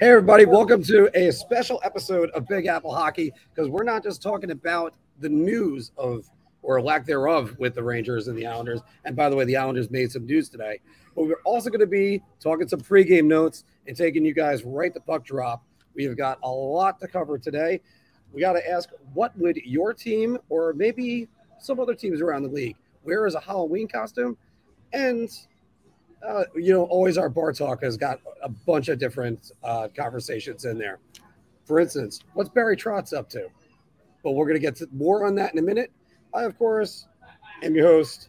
Hey, everybody, welcome to a special episode of Big Apple Hockey because we're not just talking about the news of or lack thereof with the Rangers and the Islanders. And by the way, the Islanders made some news today, but we're also going to be talking some pregame notes and taking you guys right to puck drop. We have got a lot to cover today. We got to ask what would your team or maybe some other teams around the league wear as a Halloween costume? And uh, you know, always our bar talk has got a bunch of different uh, conversations in there. For instance, what's Barry Trotz up to? But we're going to get more on that in a minute. I, of course, am your host,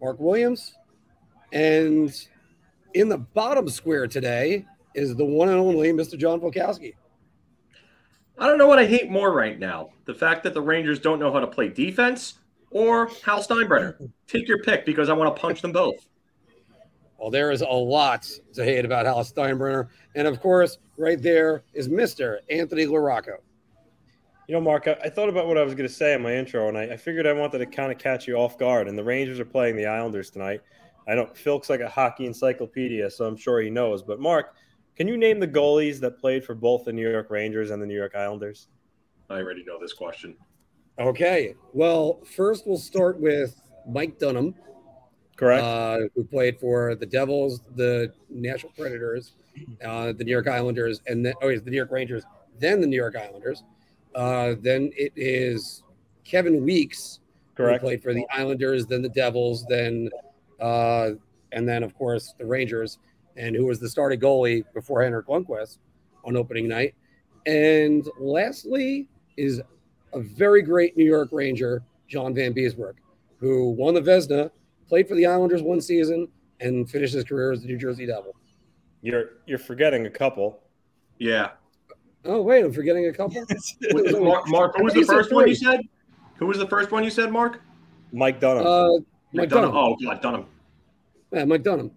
Mark Williams. And in the bottom square today is the one and only Mr. John Volkowski. I don't know what I hate more right now the fact that the Rangers don't know how to play defense or Hal Steinbrenner. Take your pick because I want to punch them both. Well, there is a lot to hate about Hal Steinbrenner. And of course, right there is Mr. Anthony LaRocco. You know, Mark, I, I, thought about what I was going to say in my intro, and I, I figured I wanted to kind of catch you off guard. And the Rangers are playing the Islanders tonight. I know Phil's like a hockey encyclopedia, so I'm sure he knows. But Mark, can you name the goalies that played for both the New York Rangers and the New York Islanders? I already know this question. Okay. Well, first we'll start with Mike Dunham, correct? Uh, who played for the Devils, the Nashville Predators, uh, the New York Islanders, and then oh, he's the New York Rangers, then the New York Islanders. Uh, then it is Kevin Weeks, correct? Who played for the Islanders, then the Devils, then uh, and then of course the Rangers, and who was the starting goalie before Henrik Lundqvist on opening night. And lastly is a very great New York Ranger, John Van Vanbiesbrouck, who won the Vezina played for the Islanders one season, and finished his career as the New Jersey Devil. You're you're forgetting a couple. Yeah. Oh wait, I'm forgetting a couple. Mark, Mark, who was the first one you said? Who was the first one you said, Mark? Mike Dunham. Uh, Mike Dunham. Dunham. Oh, God, Dunham. Yeah, Mike Dunham.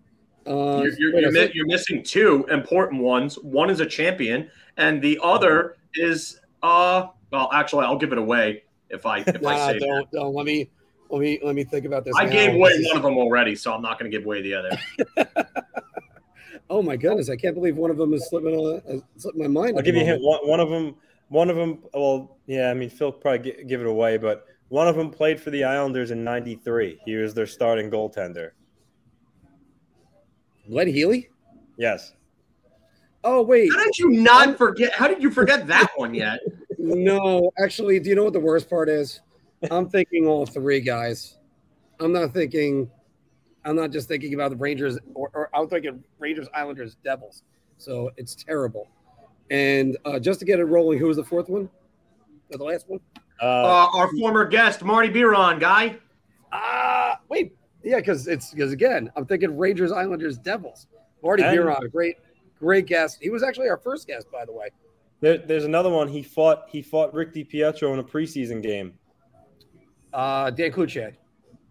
Uh, you're, you're, you're, mi- you're, missing two important ones. One is a champion, and the other is uh. Well, actually, I'll give it away if I if nah, I say don't, that. don't let me let me let me think about this. I now. gave away one of them already, so I'm not going to give away the other. oh my goodness! I can't believe one of them is slipping on uh, slipping my mind. I'll give you hint. One, one of them. One of them. Well, yeah. I mean, Phil probably give it away, but one of them played for the Islanders in '93. He was their starting goaltender. Glenn Healy. Yes. Oh wait! How did you not forget? How did you forget that one yet? no, actually, do you know what the worst part is? I'm thinking all three guys. I'm not thinking. I'm not just thinking about the Rangers, or, or I'm thinking Rangers, Islanders, Devils. So it's terrible. And uh, just to get it rolling, who was the fourth one? Or the last one? Uh, uh, our former guest, Marty Biron, guy. Ah, uh, wait, yeah, because it's because again, I'm thinking Rangers, Islanders, Devils. Marty and, Biron, great, great guest. He was actually our first guest, by the way. There, there's another one. He fought. He fought Rick DiPietro in a preseason game. Uh, Dan Cloutier.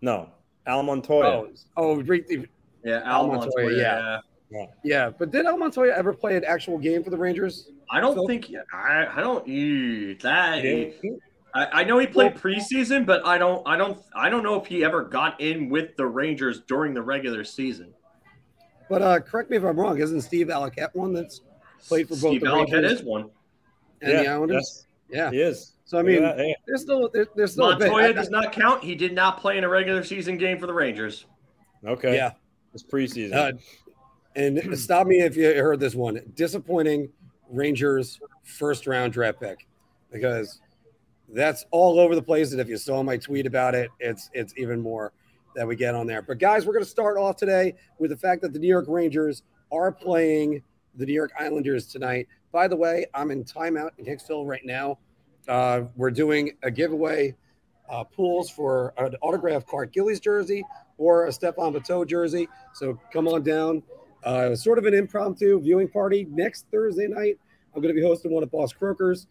No, Al Montoya. Oh, oh yeah, Al, Al Montoya. Montoya yeah. yeah. yeah, But did Al Montoya ever play an actual game for the Rangers? I don't so? think. I I don't. That. I, I know he played preseason, but I don't. I don't. I don't know if he ever got in with the Rangers during the regular season. But uh, correct me if I'm wrong. Isn't Steve Valiquette one that's played for both Steve the Valiquette Rangers is one. and yeah, the Islanders? Yeah, he is. So I mean, yeah, there's still there's still Montoya does not count. He did not play in a regular season game for the Rangers. Okay. Yeah, it's preseason. Uh, and stop me if you heard this one. Disappointing Rangers first round draft pick because that's all over the place. And if you saw my tweet about it, it's it's even more that we get on there. But guys, we're going to start off today with the fact that the New York Rangers are playing the New York Islanders tonight. By the way, I'm in timeout in Hicksville right now. Uh, we're doing a giveaway uh, pools for an autographed Clark Gillies jersey or a Stephane Matteau jersey. So come on down. Uh, sort of an impromptu viewing party next Thursday night. I'm going to be hosting one at Boss Croakers,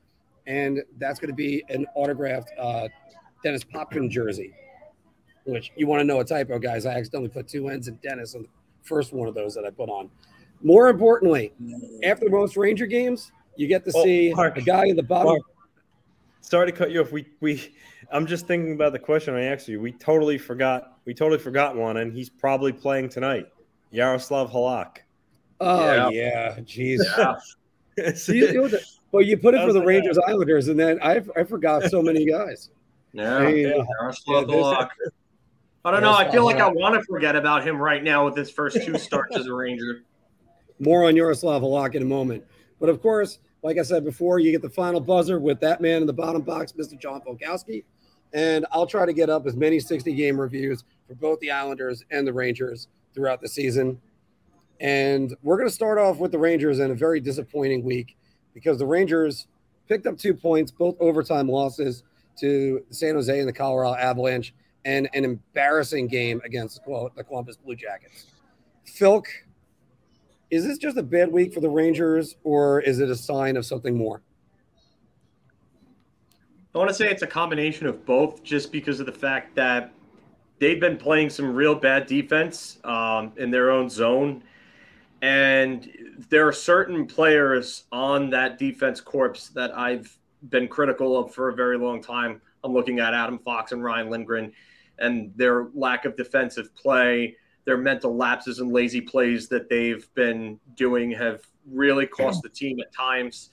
and that's going to be an autographed uh, Denis Potvin jersey. Which you want to know a typo, guys? I accidentally put two ends in Dennis on the first one of those that I put on. More importantly, after most Ranger games, you get to oh, see Mark, a guy in the bottom. Mark, sorry to cut you off. We we I'm just thinking about the question I asked you. We totally forgot. We totally forgot one, and he's probably playing tonight. Yaroslav Halak. Oh yeah, yeah. jeez. Yeah. well, you put it for the Rangers Islanders, and then I I forgot so many guys. Yeah, I, mean, yeah. yeah I don't know. I feel like I want to forget about him right now with his first two starts as a Ranger. More on Yaroslav Halak in a moment. But of course, like I said before, you get the final buzzer with that man in the bottom box, Mr. John Polkowski. And I'll try to get up as many 60 game reviews for both the Islanders and the Rangers throughout the season. And we're going to start off with the Rangers in a very disappointing week because the Rangers picked up two points, both overtime losses to San Jose and the Colorado Avalanche, and an embarrassing game against the Columbus Blue Jackets. Philk, is this just a bad week for the Rangers, or is it a sign of something more? I want to say it's a combination of both, just because of the fact that they've been playing some real bad defense um, in their own zone. And there are certain players on that defense corps that I've been critical of for a very long time. I'm looking at Adam Fox and Ryan Lindgren and their lack of defensive play, their mental lapses and lazy plays that they've been doing have really cost the team at times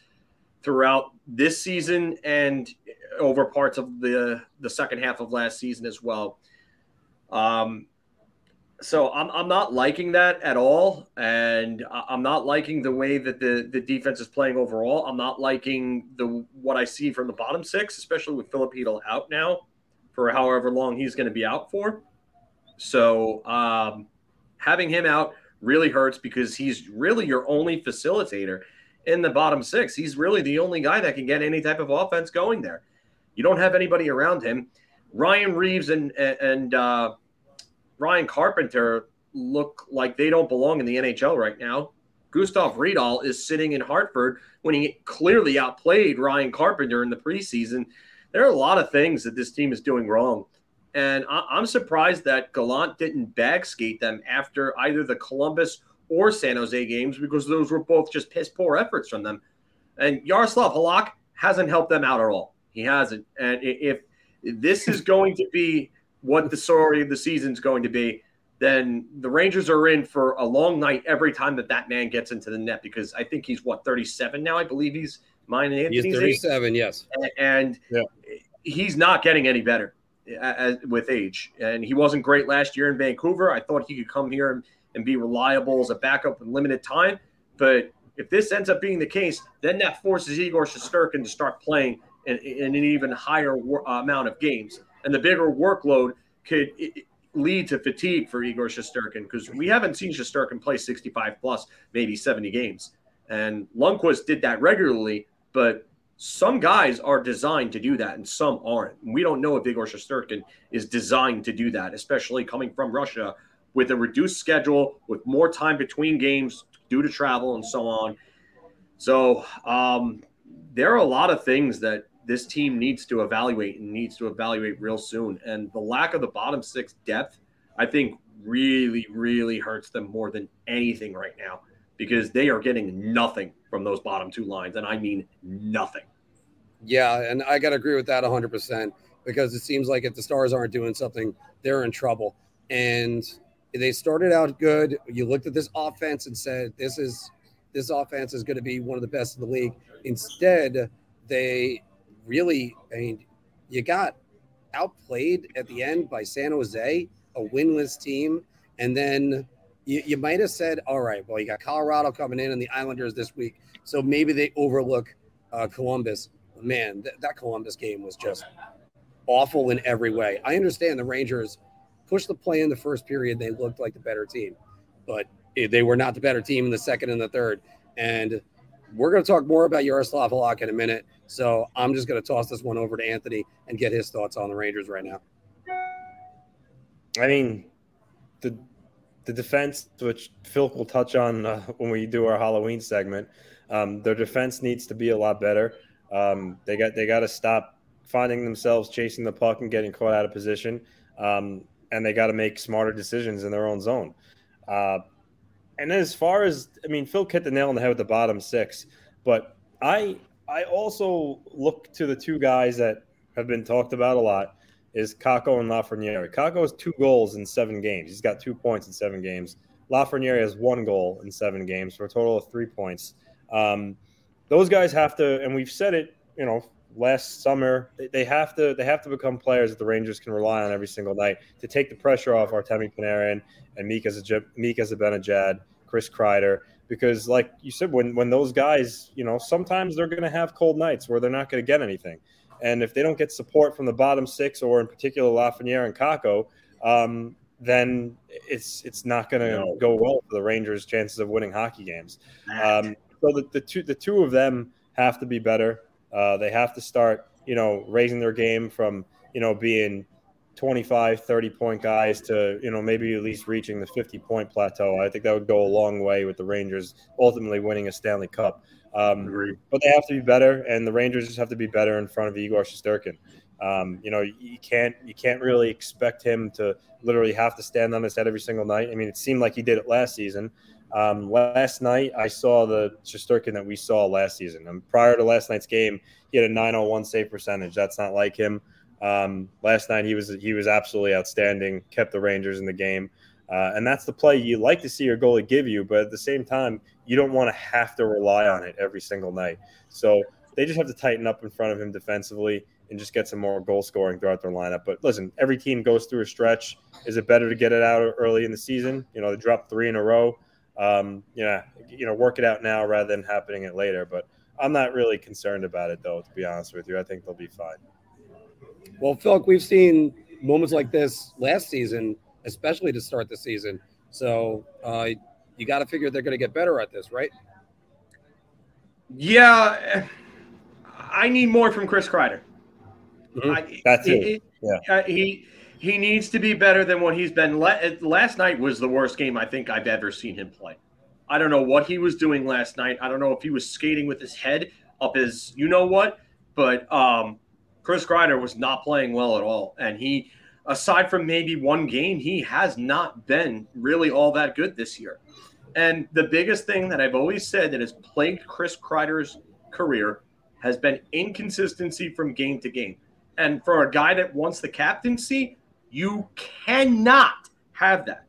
throughout this season and over parts of the the second half of last season as well. Um, so I'm, I'm not liking that at all, and I'm not liking the way that the, the defense is playing overall. I'm not liking the what I see from the bottom six, especially with Filip out now for however long he's going to be out for. So um, having him out really hurts because he's really your only facilitator in the bottom six. He's really the only guy that can get any type of offense going there. You don't have anybody around him. Ryan Reaves and and uh, Ryan Carpenter look like they don't belong in the NHL right now. Gustav Rydahl is sitting in Hartford when he clearly outplayed Ryan Carpenter in the preseason. There are a lot of things that this team is doing wrong. And I- am surprised that Gallant didn't bag skate them after either the Columbus or San Jose games because those were both just piss poor efforts from them. And Yaroslav Halak hasn't helped them out at all. He hasn't. And if this is going to be what the story of the season is going to be, then the Rangers are in for a long night every time that that man gets into the net because I think he's what 37 now. I believe he's mine and Anthony's he's 37, age. yes, and yeah. he's not getting any better as, with age. And he wasn't great last year in Vancouver. I thought he could come here and, and be reliable as a backup in limited time, but if this ends up being the case, then that forces Igor Shesterkin to start playing in, in an even higher uh, amount of games and the bigger workload could lead to fatigue for Igor Shesterkin because we haven't seen Shesterkin play 65 plus, maybe 70 games. And Lundqvist did that regularly, but some guys are designed to do that and some aren't. We don't know if Igor Shesterkin is designed to do that, especially coming from Russia with a reduced schedule, with more time between games due to travel and so on. So um, there are a lot of things that this team needs to evaluate and needs to evaluate real soon. And the lack of the bottom six depth, I think, really, really hurts them more than anything right now because they are getting nothing from those bottom two lines. And I mean nothing. Yeah. And I got to agree with that 100% because it seems like if the Stars aren't doing something, they're in trouble. And they started out good. You looked at this offense and said, this is. This offense is going to be one of the best in the league. Instead, they really, I mean, you got outplayed at the end by San Jose, a winless team. And then you, you might have said, all right, well, you got Colorado coming in and the Islanders this week. So maybe they overlook uh, Columbus. Man, th- that Columbus game was just awful in every way. I understand the Rangers pushed the play in the first period. They looked like the better team, but they were not the better team in the second and the third. And we're going to talk more about Yaroslav Halak in a minute. So I'm just going to toss this one over to Anthony and get his thoughts on the Rangers right now. I mean, the the defense, which Phil will touch on uh, when we do our Halloween segment, um, their defense needs to be a lot better. Um, they got they got to stop finding themselves chasing the puck and getting caught out of position, um, and they got to make smarter decisions in their own zone. Uh, and as far as I mean, Phil hit the nail on the head with the bottom six, but I I also look to the two guys that have been talked about a lot is Kakko and Lafreniere. Kakko has two goals in seven games. He's got two points in seven games. Lafreniere has one goal in seven games for a total of three points. Um, those guys have to, and we've said it, you know, last summer. They have to they have to become players that the Rangers can rely on every single night to take the pressure off Artemi Panarin and Mika Mika Zibanejad, Chris Kreider. Because, like you said, when when those guys, you know, sometimes they're going to have cold nights where they're not going to get anything, and if they don't get support from the bottom six, or in particular Lafreniere and Kakko, um, then it's it's not going to no. go well for the Rangers' chances of winning hockey games. Um, so the, the two the two of them have to be better. Uh, they have to start, you know, raising their game from, you know, being 25, 30 point guys to, you know, maybe at least reaching the 50 point plateau. I think that would go a long way with the Rangers ultimately winning a Stanley Cup. Um, but they have to be better, and the Rangers just have to be better in front of Igor Shesterkin. Um, you know, you can't you can't really expect him to literally have to stand on his head every single night. I mean, it seemed like he did it last season, um, last night, I saw the Shesterkin that we saw last season. And prior to last night's game, he had a 901 save percentage. That's not like him. Um, last night, he was he was absolutely outstanding. Kept the Rangers in the game, uh, and that's the play you like to see your goalie give you. But at the same time, you don't want to have to rely on it every single night. So they just have to tighten up in front of him defensively and just get some more goal scoring throughout their lineup. But listen, every team goes through a stretch. Is it better to get it out early in the season? You know, they dropped three in a row um, yeah, you know, work it out now rather than happening it later. But I'm not really concerned about it, though. To be honest with you, I think they'll be fine. Well, Phil, we've seen moments like this last season, especially to start the season. So uh, you got to figure they're going to get better at this, right? Yeah, I need more from Chris Kreider. Mm-hmm. I, That's it. it yeah, uh, he he needs to be better than what he's been. Last night was the worst game I think I've ever seen him play. I don't know what he was doing last night. I don't know if he was skating with his head up his, you know what, but um, Chris Kreider was not playing well at all, and he, aside from maybe one game, he has not been really all that good this year. And the biggest thing that I've always said that has plagued Chris Kreider's career has been inconsistency from game to game. And for a guy that wants the captaincy, you cannot have that.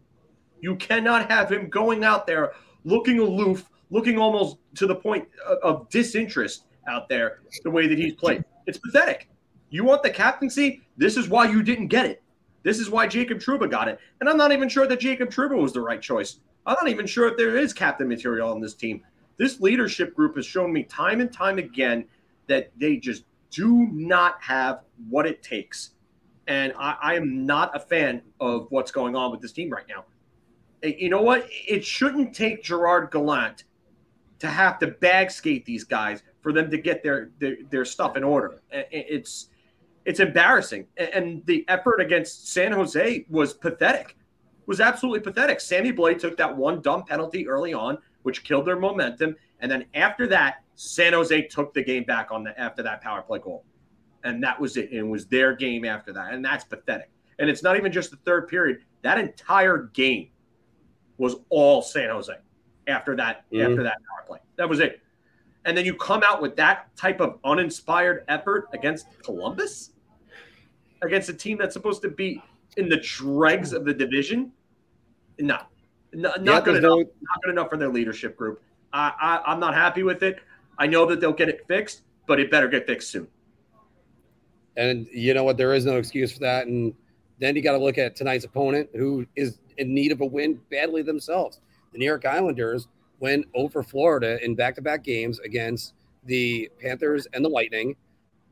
You cannot have him going out there looking aloof, looking almost to the point of disinterest out there, the way that he's played. It's pathetic. You want the captaincy? This is why you didn't get it. This is why Jacob Trouba got it. And I'm not even sure that Jacob Trouba was the right choice. I'm not even sure if there is captain material on this team. This leadership group has shown me time and time again that they just do not have what it takes and I, I am not a fan of what's going on with this team right now. You know what? It shouldn't take Gerard Gallant to have to bag skate these guys for them to get their their, their stuff in order. It's it's embarrassing, and the effort against San Jose was pathetic. Was absolutely pathetic. Sammy Blais took that one dumb penalty early on, which killed their momentum, and then after that, San Jose took the game back on the after that power play goal and that was it. And it was their game after that, and that's pathetic. And it's not even just the third period; that entire game was all San Jose after that mm-hmm. after that power play. That was it. And then you come out with that type of uninspired effort against Columbus, against a team that's supposed to be in the dregs of the division. No, no not yeah, good enough. No... Not good enough for their leadership group. I, I, I'm not happy with it. I know that they'll get it fixed, but it better get fixed soon. And you know what? There is no excuse for that. And then you got to look at tonight's opponent, who is in need of a win badly themselves. The New York Islanders went over Florida in back-to-back games against the Panthers and the Lightning.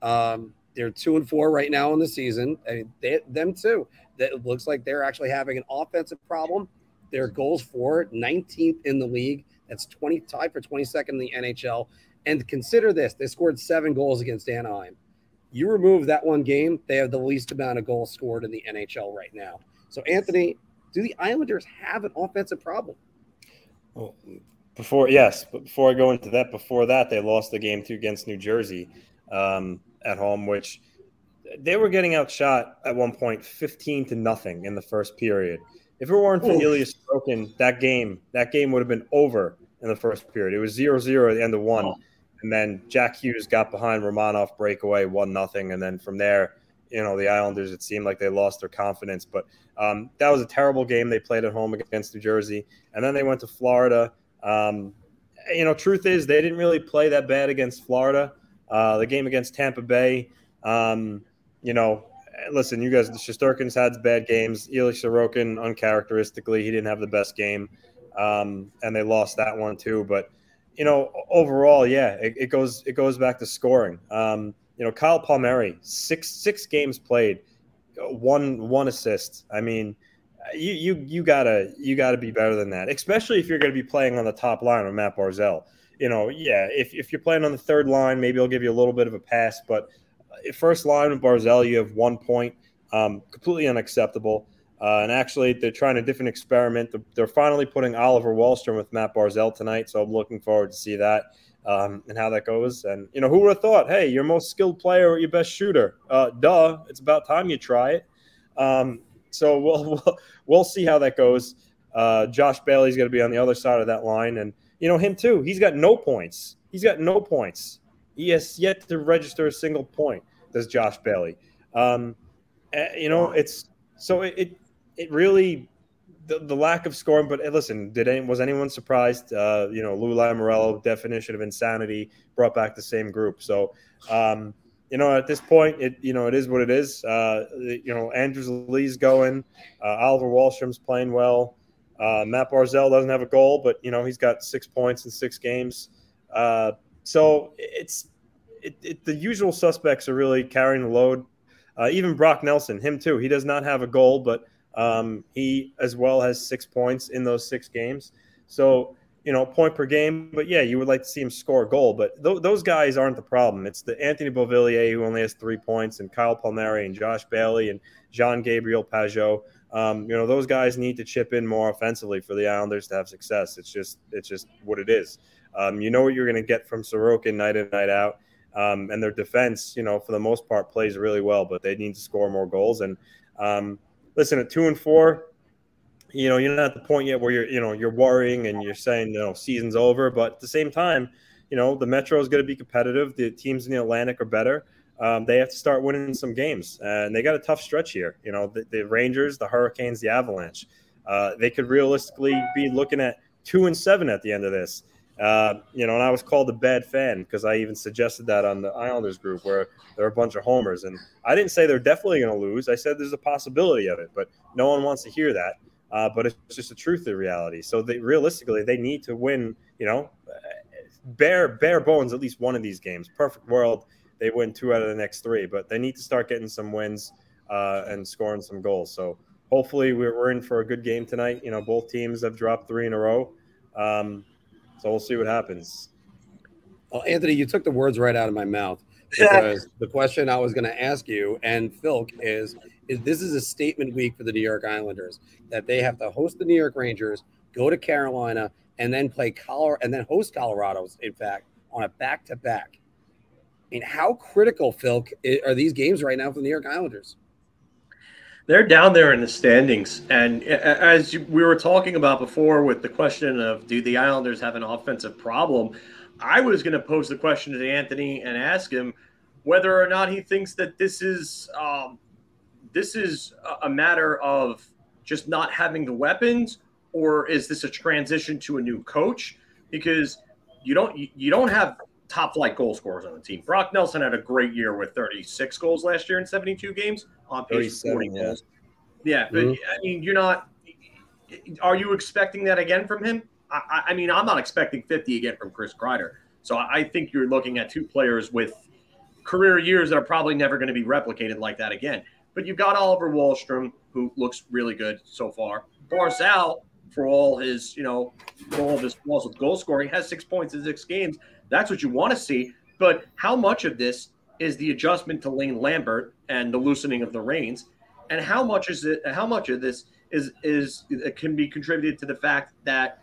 Um, they're two and four right now in the season. I mean, they, them too. That looks like they're actually having an offensive problem. Their goals for 19th in the league. That's 20 tied for 22nd in the NHL. And consider this: they scored seven goals against Anaheim. You remove that one game, they have the least amount of goals scored in the NHL right now. So, Anthony, do the Islanders have an offensive problem? Well, before yes, but before I go into that, before that, they lost the game two against New Jersey um, at home, which they were getting outshot at one point, fifteen to nothing in the first period. If it weren't for Ilya Sorokin, that game, that game would have been over in the first period. It was 0-0 at the end of one. Oh. And then Jack Hughes got behind Romanov breakaway, one nothing, and then from there you know the Islanders. It seemed like they lost their confidence, but um, that was a terrible game they played at home against New Jersey, and then they went to Florida. Um, you know, truth is they didn't really play that bad against Florida. Uh, the game against Tampa Bay, um, you know, listen, you guys, the Shesterkins had bad games. Ilya Sorokin, uncharacteristically, he didn't have the best game, um, and they lost that one too. But you know, overall, yeah, it, it goes it goes back to scoring. Um, you know, Kyle Palmieri, six six games played, one one assist. I mean, you you you gotta you gotta be better than that, especially if you're going to be playing on the top line with Matt Barzal. You know, yeah, if if you're playing on the third line, maybe I'll give you a little bit of a pass, but uh, first line with Barzal, you have one point, um, completely unacceptable. Uh, and actually, they're trying a different experiment. They're finally putting Oliver Wahlstrom with Matt Barzal tonight, so I'm looking forward to see that um, and how that goes. And you know, who would have thought? Hey, your most skilled player or your best shooter? Uh, duh! It's about time you try it. Um, so we'll, we'll, we'll see how that goes. Uh, Josh Bailey's going to be on the other side of that line, and you know him too. He's got no points. He's got no points. He has yet to register a single point. Does Josh Bailey? Um, eh, you know, it's so it, it, it really the, the, lack of scoring. But listen, did any, was anyone surprised? Uh, you know, Lou Lamoriello definition of insanity brought back the same group. So, um, you know, at this point, it you know it is what it is. Uh, you know, Anders Lee's going, uh, Oliver Wahlstrom's playing well. Uh, Matt Barzal doesn't have a goal, but you know he's got six points in six games. Uh, so it's it, it, the usual suspects are really carrying the load. Uh, even Brock Nelson, him too. He does not have a goal, but um, he as well has six points in those six games. So, you know, point per game. But yeah, you would like to see him score a goal. But th- those guys aren't the problem. It's the Anthony Beauvillier who only has three points, and Kyle Palmieri and Josh Bailey and Jean Gabriel Pageau. Um, you know, those guys need to chip in more offensively for the Islanders to have success. It's just, it's just what it is. Um, you know what you're going to get from Sorokin night in, night out. Um, and their defense, you know, for the most part, plays really well, but they need to score more goals. And um, listen, at two and four, you know, you're not at the point yet where you're, you know, you're worrying and you're saying, you know, season's over. But at the same time, you know, the Metro is going to be competitive. The teams in the Atlantic are better. Um, they have to start winning some games, and they got a tough stretch here. You know, the, the Rangers, the Hurricanes, the Avalanche. Uh, they could realistically be looking at two and seven at the end of this. Uh, you know, and I was called a bad fan because I even suggested that on the Islanders group where there are a bunch of homers. And I didn't say they're definitely going to lose. I said there's a possibility of it, but no one wants to hear that. Uh, but it's just the truth of the reality. So they realistically they need to win. You know, bare bare bones at least one of these games. Perfect world, they win two out of the next three, but they need to start getting some wins uh, and scoring some goals. So hopefully we're, we're in for a good game tonight. You know, both teams have dropped three in a row. Um, so we'll see what happens. Well, Anthony, you took the words right out of my mouth because the question I was going to ask you and Phil is, is this is a statement week for the New York Islanders that they have to host the New York Rangers, go to Carolina, and then play Colorado and then host Colorado's, in fact, on a back to back. I mean, how critical, Phil, are these games right now for the New York Islanders? They're down there in the standings. And as we were talking about before with the question of do the Islanders have an offensive problem, I was going to pose the question to Anthony and ask him whether or not he thinks that this is um, this is a matter of just not having the weapons, or is this a transition to a new coach? Because you don't you don't have top flight goal scorers on the team. Brock Nelson had a great year with 36 goals last year in 72 games on pace 40 yeah. goals. Yeah, but mm-hmm. I mean, you're not. Are you expecting that again from him? I, I, mean, I'm not expecting 50 again from Chris Kreider. So I think you're looking at two players with career years that are probably never going to be replicated like that again. But you've got Oliver Wahlstrom, who looks really good so far. Barzal, for all his, you know, for all of his flaws with goal scoring, has six points in six games. That's what you want to see. But how much of this is the adjustment to Lane Lambert and the loosening of the reins, and how much is it? How much of this is is can be contributed to the fact that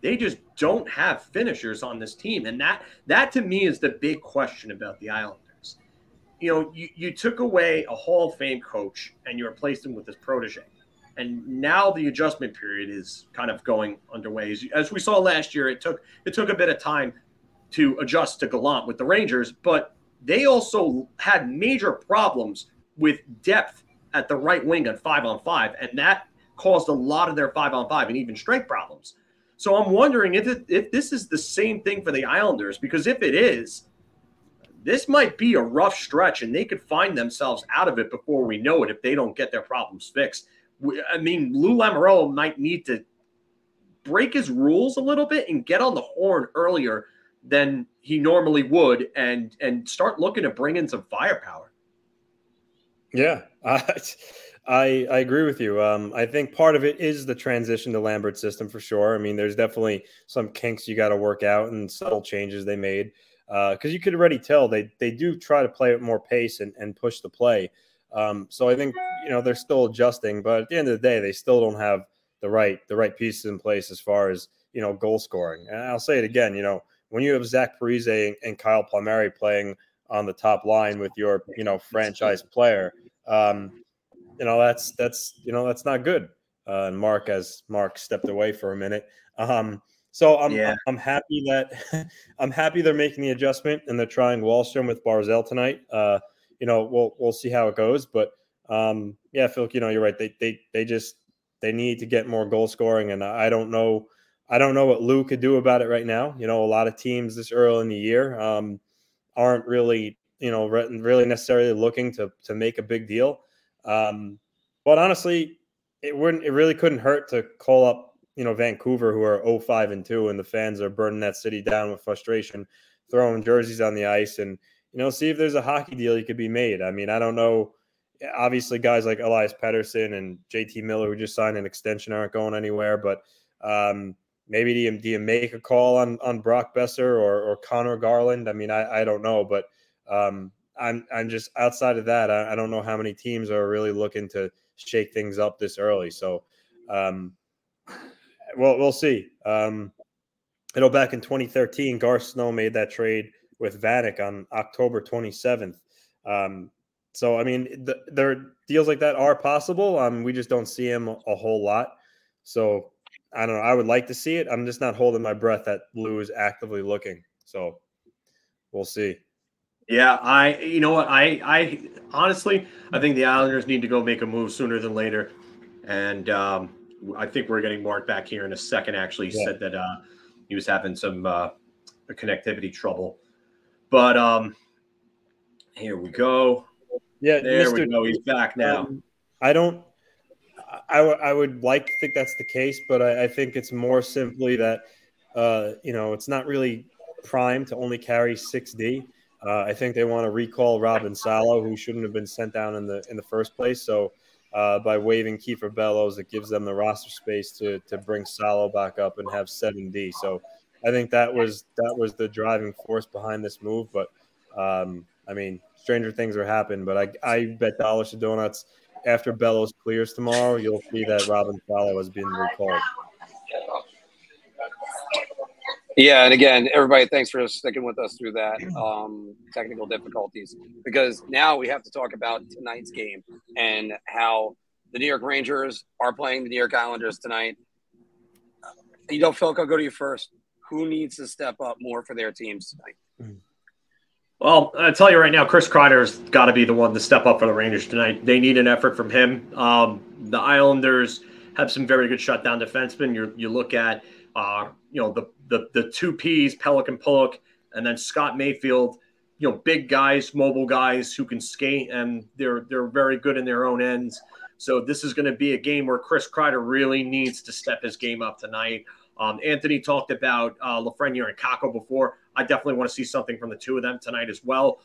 they just don't have finishers on this team, and that that to me is the big question about the Islanders. You know, you, you took away a Hall of Fame coach and you replaced him with this protege and now the adjustment period is kind of going underway. As, as, we saw last year, it took it took a bit of time to adjust to Gallant with the Rangers, but they also had major problems with depth at the right wing at five on five, and that caused a lot of their five on five and even strength problems. So I'm wondering if it, if this is the same thing for the Islanders, because if it is, this might be a rough stretch, and they could find themselves out of it before we know it if they don't get their problems fixed. I mean, Lou Lamoriello might need to break his rules a little bit and get on the horn earlier than he normally would, and and start looking to bring in some firepower. Yeah, I I agree with you. Um, I think part of it is the transition to Lambert system for sure. I mean, there's definitely some kinks you got to work out and subtle changes they made because uh, you could already tell they they do try to play at more pace and, and push the play. Um, so I think you know they're still adjusting, but at the end of the day, they still don't have the right the right pieces in place as far as you know goal scoring. And I'll say it again, you know, when you have Zach Parise and Kyle Palmieri playing on the top line with your you know franchise player, um, you know that's that's you know that's not good. Uh, and Mark, as Mark stepped away for a minute, um, so I'm yeah. I'm happy that I'm happy they're making the adjustment and they're trying Wahlstrom with Barzal tonight. Uh, you know, we'll we'll see how it goes, but um, yeah, Phil, you know, you're right. They they they just they need to get more goal scoring, and I don't know I don't know what Lou could do about it right now. You know, a lot of teams this early in the year um, aren't really you know really necessarily looking to to make a big deal. Um, but honestly, it wouldn't it really couldn't hurt to call up you know Vancouver who are 05 and 2 and the fans are burning that city down with frustration throwing jerseys on the ice and you know see if there's a hockey deal you could be made. I mean I don't know. Obviously guys like Elias Pettersson and JT Miller who just signed an extension aren't going anywhere but um, maybe do you, do you make a call on on Brock Boeser or, or Conor Garland? I mean I, I don't know but um, I'm I'm just outside of that I, I, don't know how many teams are really looking to shake things up this early. So um, well, we'll see. Um, you know, back in 2013, Garth Snow made that trade with Vanek on October 27th. Um, so, I mean, the, there deals like that are possible. Um, we just don't see him a whole lot. So, I don't know. I would like to see it. I'm just not holding my breath that Lou is actively looking. So, we'll see. Yeah, I. You know what? I. I honestly, I think the Islanders need to go make a move sooner than later, and um, I think we're getting Mark back here in a second. Actually, yeah. said that uh, he was having some uh, connectivity trouble, but um, here we go. Yeah, there Mr. we go. He's back now. Um, I don't. I, w- I would like to think that's the case, but I, I think it's more simply that uh, you know it's not really prime to only carry six D. Uh, I think they want to recall Robin Salo, who shouldn't have been sent down in the in the first place. So uh, by waiving Kiefer Bellows. It gives them the roster space to to bring Salo back up and have seven D. So I think that was that was the driving force behind this move. But um, I mean, stranger things are happening. But I I bet dollars to donuts after Bellows clears tomorrow, you'll see that Robin Salo has been recalled. Yeah, and again, everybody, thanks for sticking with us through that um, technical difficulties because now we have to talk about tonight's game and how the New York Rangers are playing the New York Islanders tonight. You know, Phil, I'll go to you first. Who needs to step up more for their teams tonight? Well, I tell you right now, Chris Kreider's got to be the one to step up for the Rangers tonight. They need an effort from him. Um, the Islanders have some very good shutdown defensemen. You you look at uh, you know the the the two P's, Pelech and Pulock, and then Scott Mayfield. You know, big guys, mobile guys who can skate, and they're they're very good in their own ends. So this is going to be a game where Chris Kreider really needs to step his game up tonight. Um, Anthony talked about uh, Lafreniere and Kakko before. I definitely want to see something from the two of them tonight as well.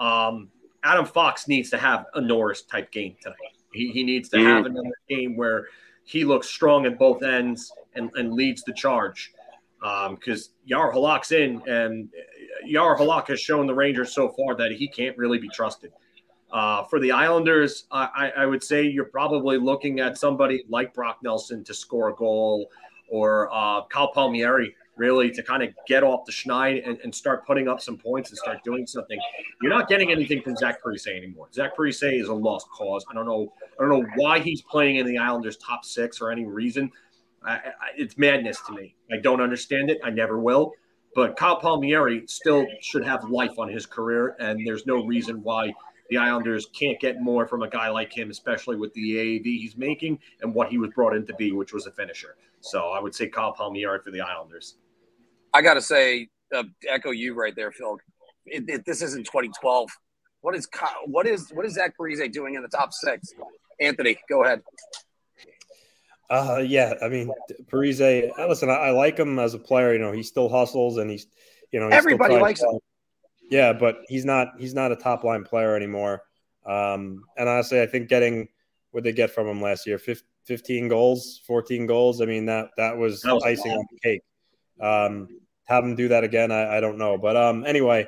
Um, Adam Fox needs to have a Norris type game tonight. He, he needs to have another game where he looks strong at both ends and, and leads the charge because um, Yar Halak's in, and Yar Halak has shown the Rangers so far that he can't really be trusted. Uh, for the Islanders, I, I, would say you're probably looking at somebody like Brock Nelson to score a goal or uh, Kyle Palmieri really to kind of get off the schneid and, and, start putting up some points and start doing something. You're not getting anything from Zach Parise anymore. Zach Parise is a lost cause. I don't know. I don't know why he's playing in the Islanders' top six or any reason. I, I, it's madness to me. I don't understand it. I never will. But Kyle Palmieri still should have life on his career, and there's no reason why the Islanders can't get more from a guy like him, especially with the AAV he's making and what he was brought in to be, which was a finisher. So I would say Kyle Palmieri for the Islanders. I got to say, uh, echo you right there, Phil. It, it, this isn't 2012. What is Kyle, what is what is Zach Parise doing in the top six? Anthony, go ahead. Uh, yeah, I mean, Parise. Listen, I, I, like him as a player. You know, he still hustles and he's, you know, everybody likes him. Yeah, but he's not he's not a top line player anymore. Um, and honestly, I think getting what they get from him last year, 15 goals, 14 goals. I mean, that that was, that was icing on the cake. Um, have him do that again, I, I don't know. But um, anyway,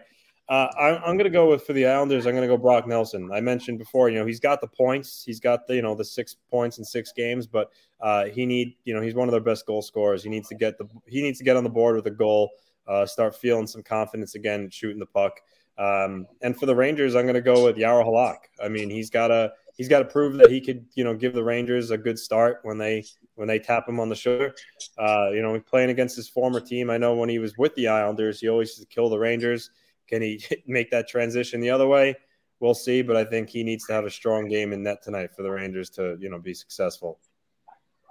uh, I, I'm going to go with for the Islanders. I'm going to go Brock Nelson. I mentioned before, you know, he's got the points. He's got the you know the six points in six games, but uh, he need you know he's one of their best goal scorers. He needs to get the he needs to get on the board with a goal. Uh, start feeling some confidence again, shooting the puck. Um, and for the Rangers, I'm going to go with Jaro Halak. I mean, he's got to he's got to prove that he could, you know, give the Rangers a good start when they when they tap him on the shoulder. Uh, you know, playing against his former team. I know when he was with the Islanders, he always used to kill the Rangers. Can he make that transition the other way? We'll see, but I think he needs to have a strong game in net tonight for the Rangers to, you know, be successful.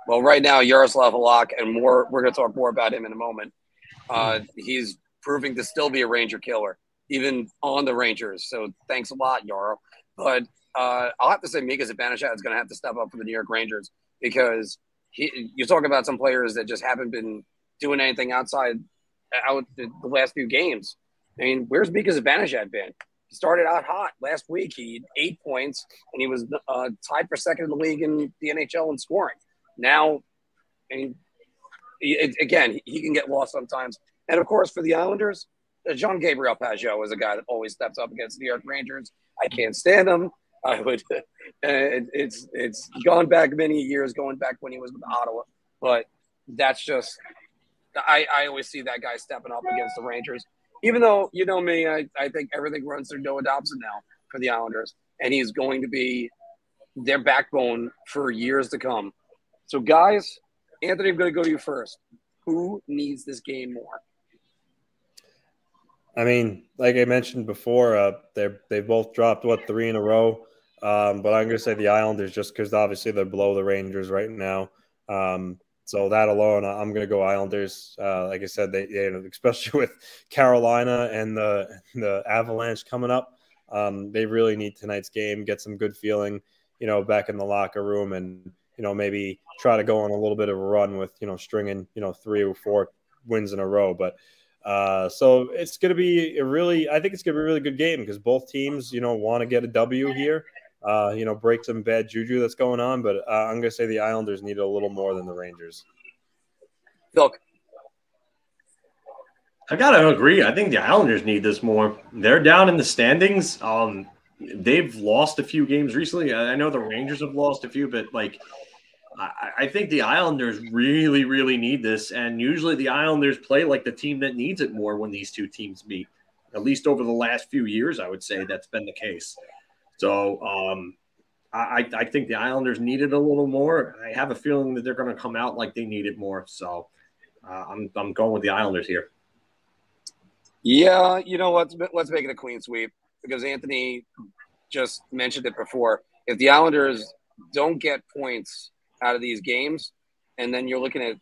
Well, right now, Yaroslav Halak, and more. We're going to talk more about him in a moment. Uh, he's proving to still be a Ranger killer, even on the Rangers. So thanks a lot, Yarrow. But uh, I'll have to say Mika Zibanejad is going to have to step up for the New York Rangers because he, you talk about some players that just haven't been doing anything outside out the last few games. I mean, where's Mika Zibanejad been? He started out hot last week. He had eight points, and he was uh, tied for second in the league in the NHL in scoring. Now, I mean, it, again, he can get lost sometimes. And of course, for the Islanders, uh, Jean Gabriel Pageau is a guy that always steps up against the New York Rangers. I can't stand him. I would. It, it's it's gone back many years, going back when he was with Ottawa. But that's just I, I always see that guy stepping up against the Rangers even though you know me, I, I think everything runs through Noah Dobson now for the Islanders, and he's going to be their backbone for years to come. So, guys, Anthony, I'm going to go to you first. Who needs this game more? I mean, like I mentioned before, uh, they they both dropped what three in a row. Um, but I'm going to say the Islanders just because obviously they're below the Rangers right now. Um, so that alone, I'm going to go Islanders. Uh, like I said, they, they, especially with Carolina and the the Avalanche coming up, um, they really need tonight's game. Get some good feeling, you know, back in the locker room, and you know maybe try to go on a little bit of a run with you know stringing you know three or four wins in a row. But uh, so it's going to be a really, I think it's going to be a really good game because both teams, you know, want to get a W here uh, you know, break some bad juju that's going on. But uh, I'm going to say the Islanders need a little more than the Rangers. Look, I gotta agree. I think the Islanders need this more. They're down in the standings. Um, they've lost a few games recently. I know the Rangers have lost a few, but like, I, I think the Islanders really, really need this. And usually, the Islanders play like the team that needs it more when these two teams meet. At least over the last few years, I would say that's been the case. So um, I, I think the Islanders needed a little more. I have a feeling that they're going to come out like they need it more. So uh, I'm, I'm going with the Islanders here. Yeah, you know what? Let's, let's make it a clean sweep because Anthony just mentioned it before. If the Islanders don't get points out of these games, and then you're looking at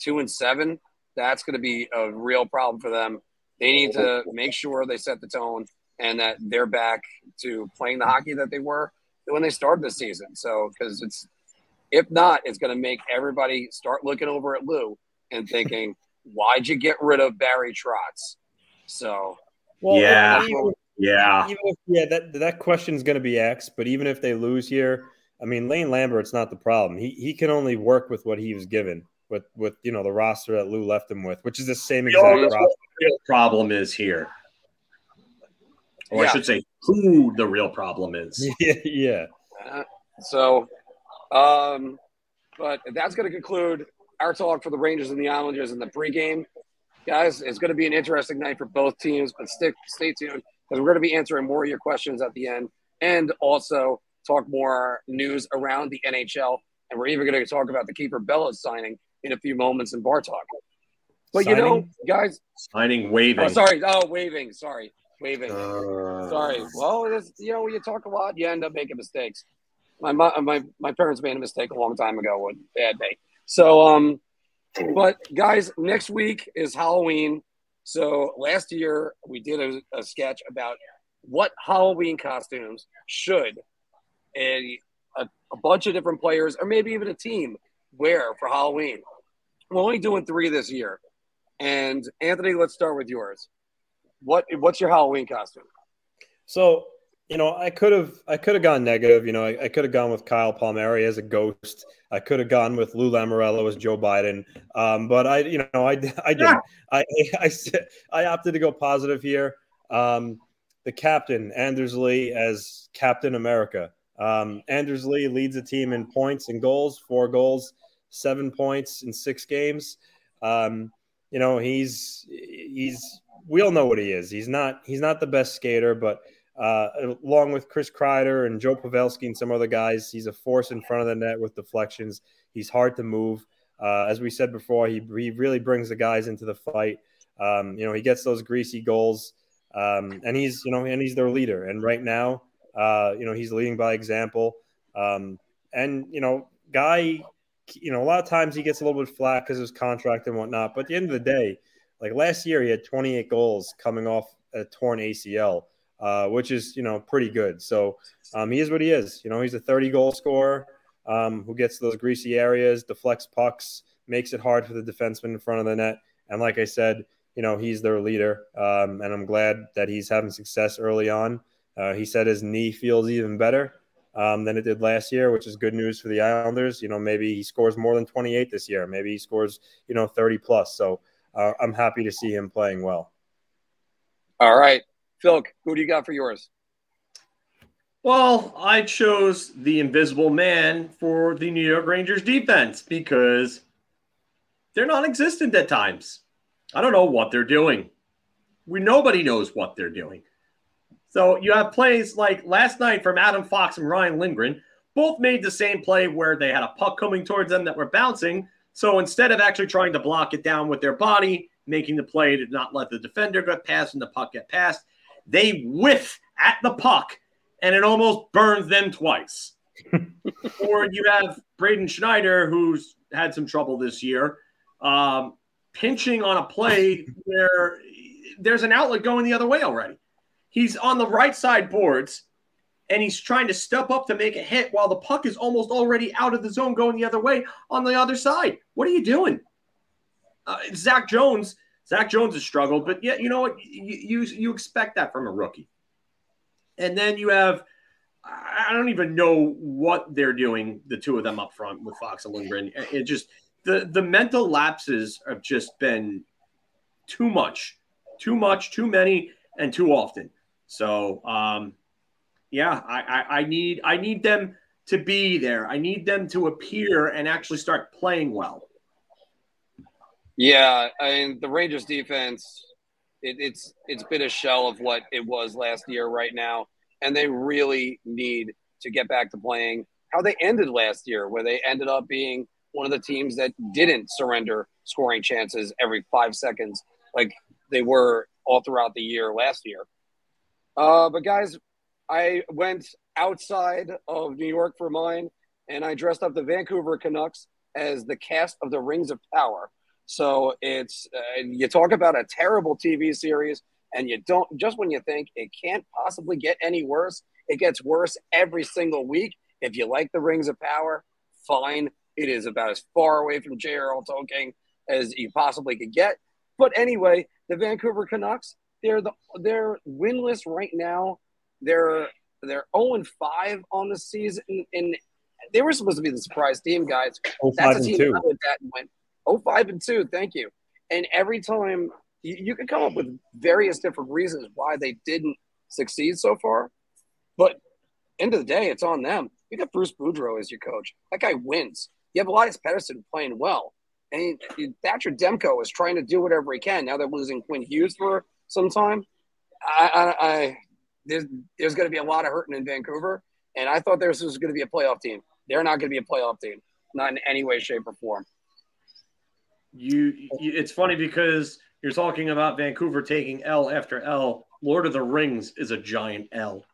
two and seven, that's going to be a real problem for them. They need to make sure they set the tone and that they're back to playing the hockey that they were when they started the season. So, because it's if not, it's going to make everybody start looking over at Lou and thinking, "Why'd you get rid of Barry Trotz?" So, well, yeah, even, yeah, even if, yeah. That that question is going to be asked, but even if they lose here, I mean, Lane Lambert's not the problem. He he can only work with what he was given. With, with you know the roster that Lou left him with, which is the same exact roster. The problem is here or yeah. I should say, who the real problem is. yeah. yeah. Uh, so, um, but that's going to conclude our talk for the Rangers and the Islanders in the pregame. Guys, it's going to be an interesting night for both teams, but stick, stay tuned because we're going to be answering more of your questions at the end and also talk more news around the NHL. And we're even going to talk about the Kiefer Bellows signing in a few moments in bar talk. But signing? you know, guys, signing waiving. Oh, sorry. Oh, waiving. Sorry waving. Uh, Sorry. Well, you know, when you talk a lot, you end up making mistakes. My my my parents made a mistake a long time ago with bad day. So um, but guys, next week is Halloween. So last year we did a, a sketch about what Halloween costumes should a, a a bunch of different players or maybe even a team wear for Halloween. We're only doing three this year. And Anthony, let's start with yours. What what's your Halloween costume? So you know, I could have I could have gone negative. You know, I, I could have gone with Kyle Palmieri as a ghost. I could have gone with Lou Lamoriello as Joe Biden. Um, but I, you know, I I didn't. I, I I opted to go positive here. Um, the captain Anders Lee as Captain America. Um, Anders Lee leads the team in points and goals, four goals, seven points in six games. Um, you know, he's he's we all know what he is. He's not he's not the best skater, but uh, along with Chris Kreider and Joe Pavelski and some other guys, he's a force in front of the net with deflections. He's hard to move. Uh, as we said before, he, he really brings the guys into the fight. Um, you know, he gets those greasy goals, um, and he's you know, and he's their leader. And right now, uh, you know, he's leading by example. Um, and you know, guy, you know, a lot of times he gets a little bit flat because of his contract and whatnot. But at the end of the day, like last year, he had 28 goals coming off a torn ACL uh, which is you know pretty good. So um, he is what he is. You know, he's a 30 goal scorer um, who gets those greasy areas, deflects pucks, makes it hard for the defenseman in front of the net. And like I said, you know, he's their leader, um, and I'm glad that he's having success early on. Uh, he said his knee feels even better um, than it did last year, which is good news for the Islanders. You know, maybe he scores more than 28 this year. Maybe he scores, you know, 30 plus. So uh, I'm happy to see him playing well. All right. Phil, who do you got for yours? Well, I chose the invisible man for the New York Rangers defense because they're non existent at times. I don't know what they're doing. We nobody knows what they're doing. So you have plays like last night from Adam Fox and Ryan Lindgren, both made the same play where they had a puck coming towards them that were bouncing. So instead of actually trying to block it down with their body, making the play to not let the defender get past and the puck get past, they whiff at the puck and it almost burns them twice. or you have Braden Schneider, who's had some trouble this year, um, pinching on a play where there's an outlet going the other way already. He's on the right side boards and he's trying to step up to make a hit while the puck is almost already out of the zone going the other way on the other side. What are you doing? Uh, Zach Jones Zach Jones has struggled, but yeah, you know what? You, you, you expect that from a rookie. And then you have, I don't even know what they're doing, the two of them up front with Fox and Lindgren. It just, the, the mental lapses have just been too much, too much, too many, and too often. So, um, yeah, I, I, I need I need them to be there. I need them to appear and actually start playing well. Yeah, I mean the Rangers defense, it, it's it's been a shell of what it was last year right now, and they really need to get back to playing how they ended last year, where they ended up being one of the teams that didn't surrender scoring chances every five seconds like they were all throughout the year last year. Uh, but guys, I went outside of New York for mine, and I dressed up the Vancouver Canucks as the cast of the Rings of Power. So it's uh, you talk about a terrible TV series, and you don't just when you think it can't possibly get any worse, it gets worse every single week. If you like the Rings of Power, fine. It is about as far away from J.R.R. Tolkien as you possibly could get. But anyway, the Vancouver Canucks, they're the they're winless right now. They're they're 0 5 on the season, and they were supposed to be the surprise team, guys. Oh, That's a team that went Oh, five and two. Thank you. And every time you, you can come up with various different reasons why they didn't succeed so far. But end of the day, it's on them. You got Bruce Boudreau as your coach. That guy wins. You have Elias Pettersson playing well. And Thatcher Demko is trying to do whatever he can. Now they're losing Quinn Hughes for some time. I, I, I there's there's going to be a lot of hurting in Vancouver, and I thought this was going to be a playoff team. They're not going to be a playoff team, not in any way, shape, or form you, you it's funny because you're talking about Vancouver taking L after L Lord of the Rings is a giant L.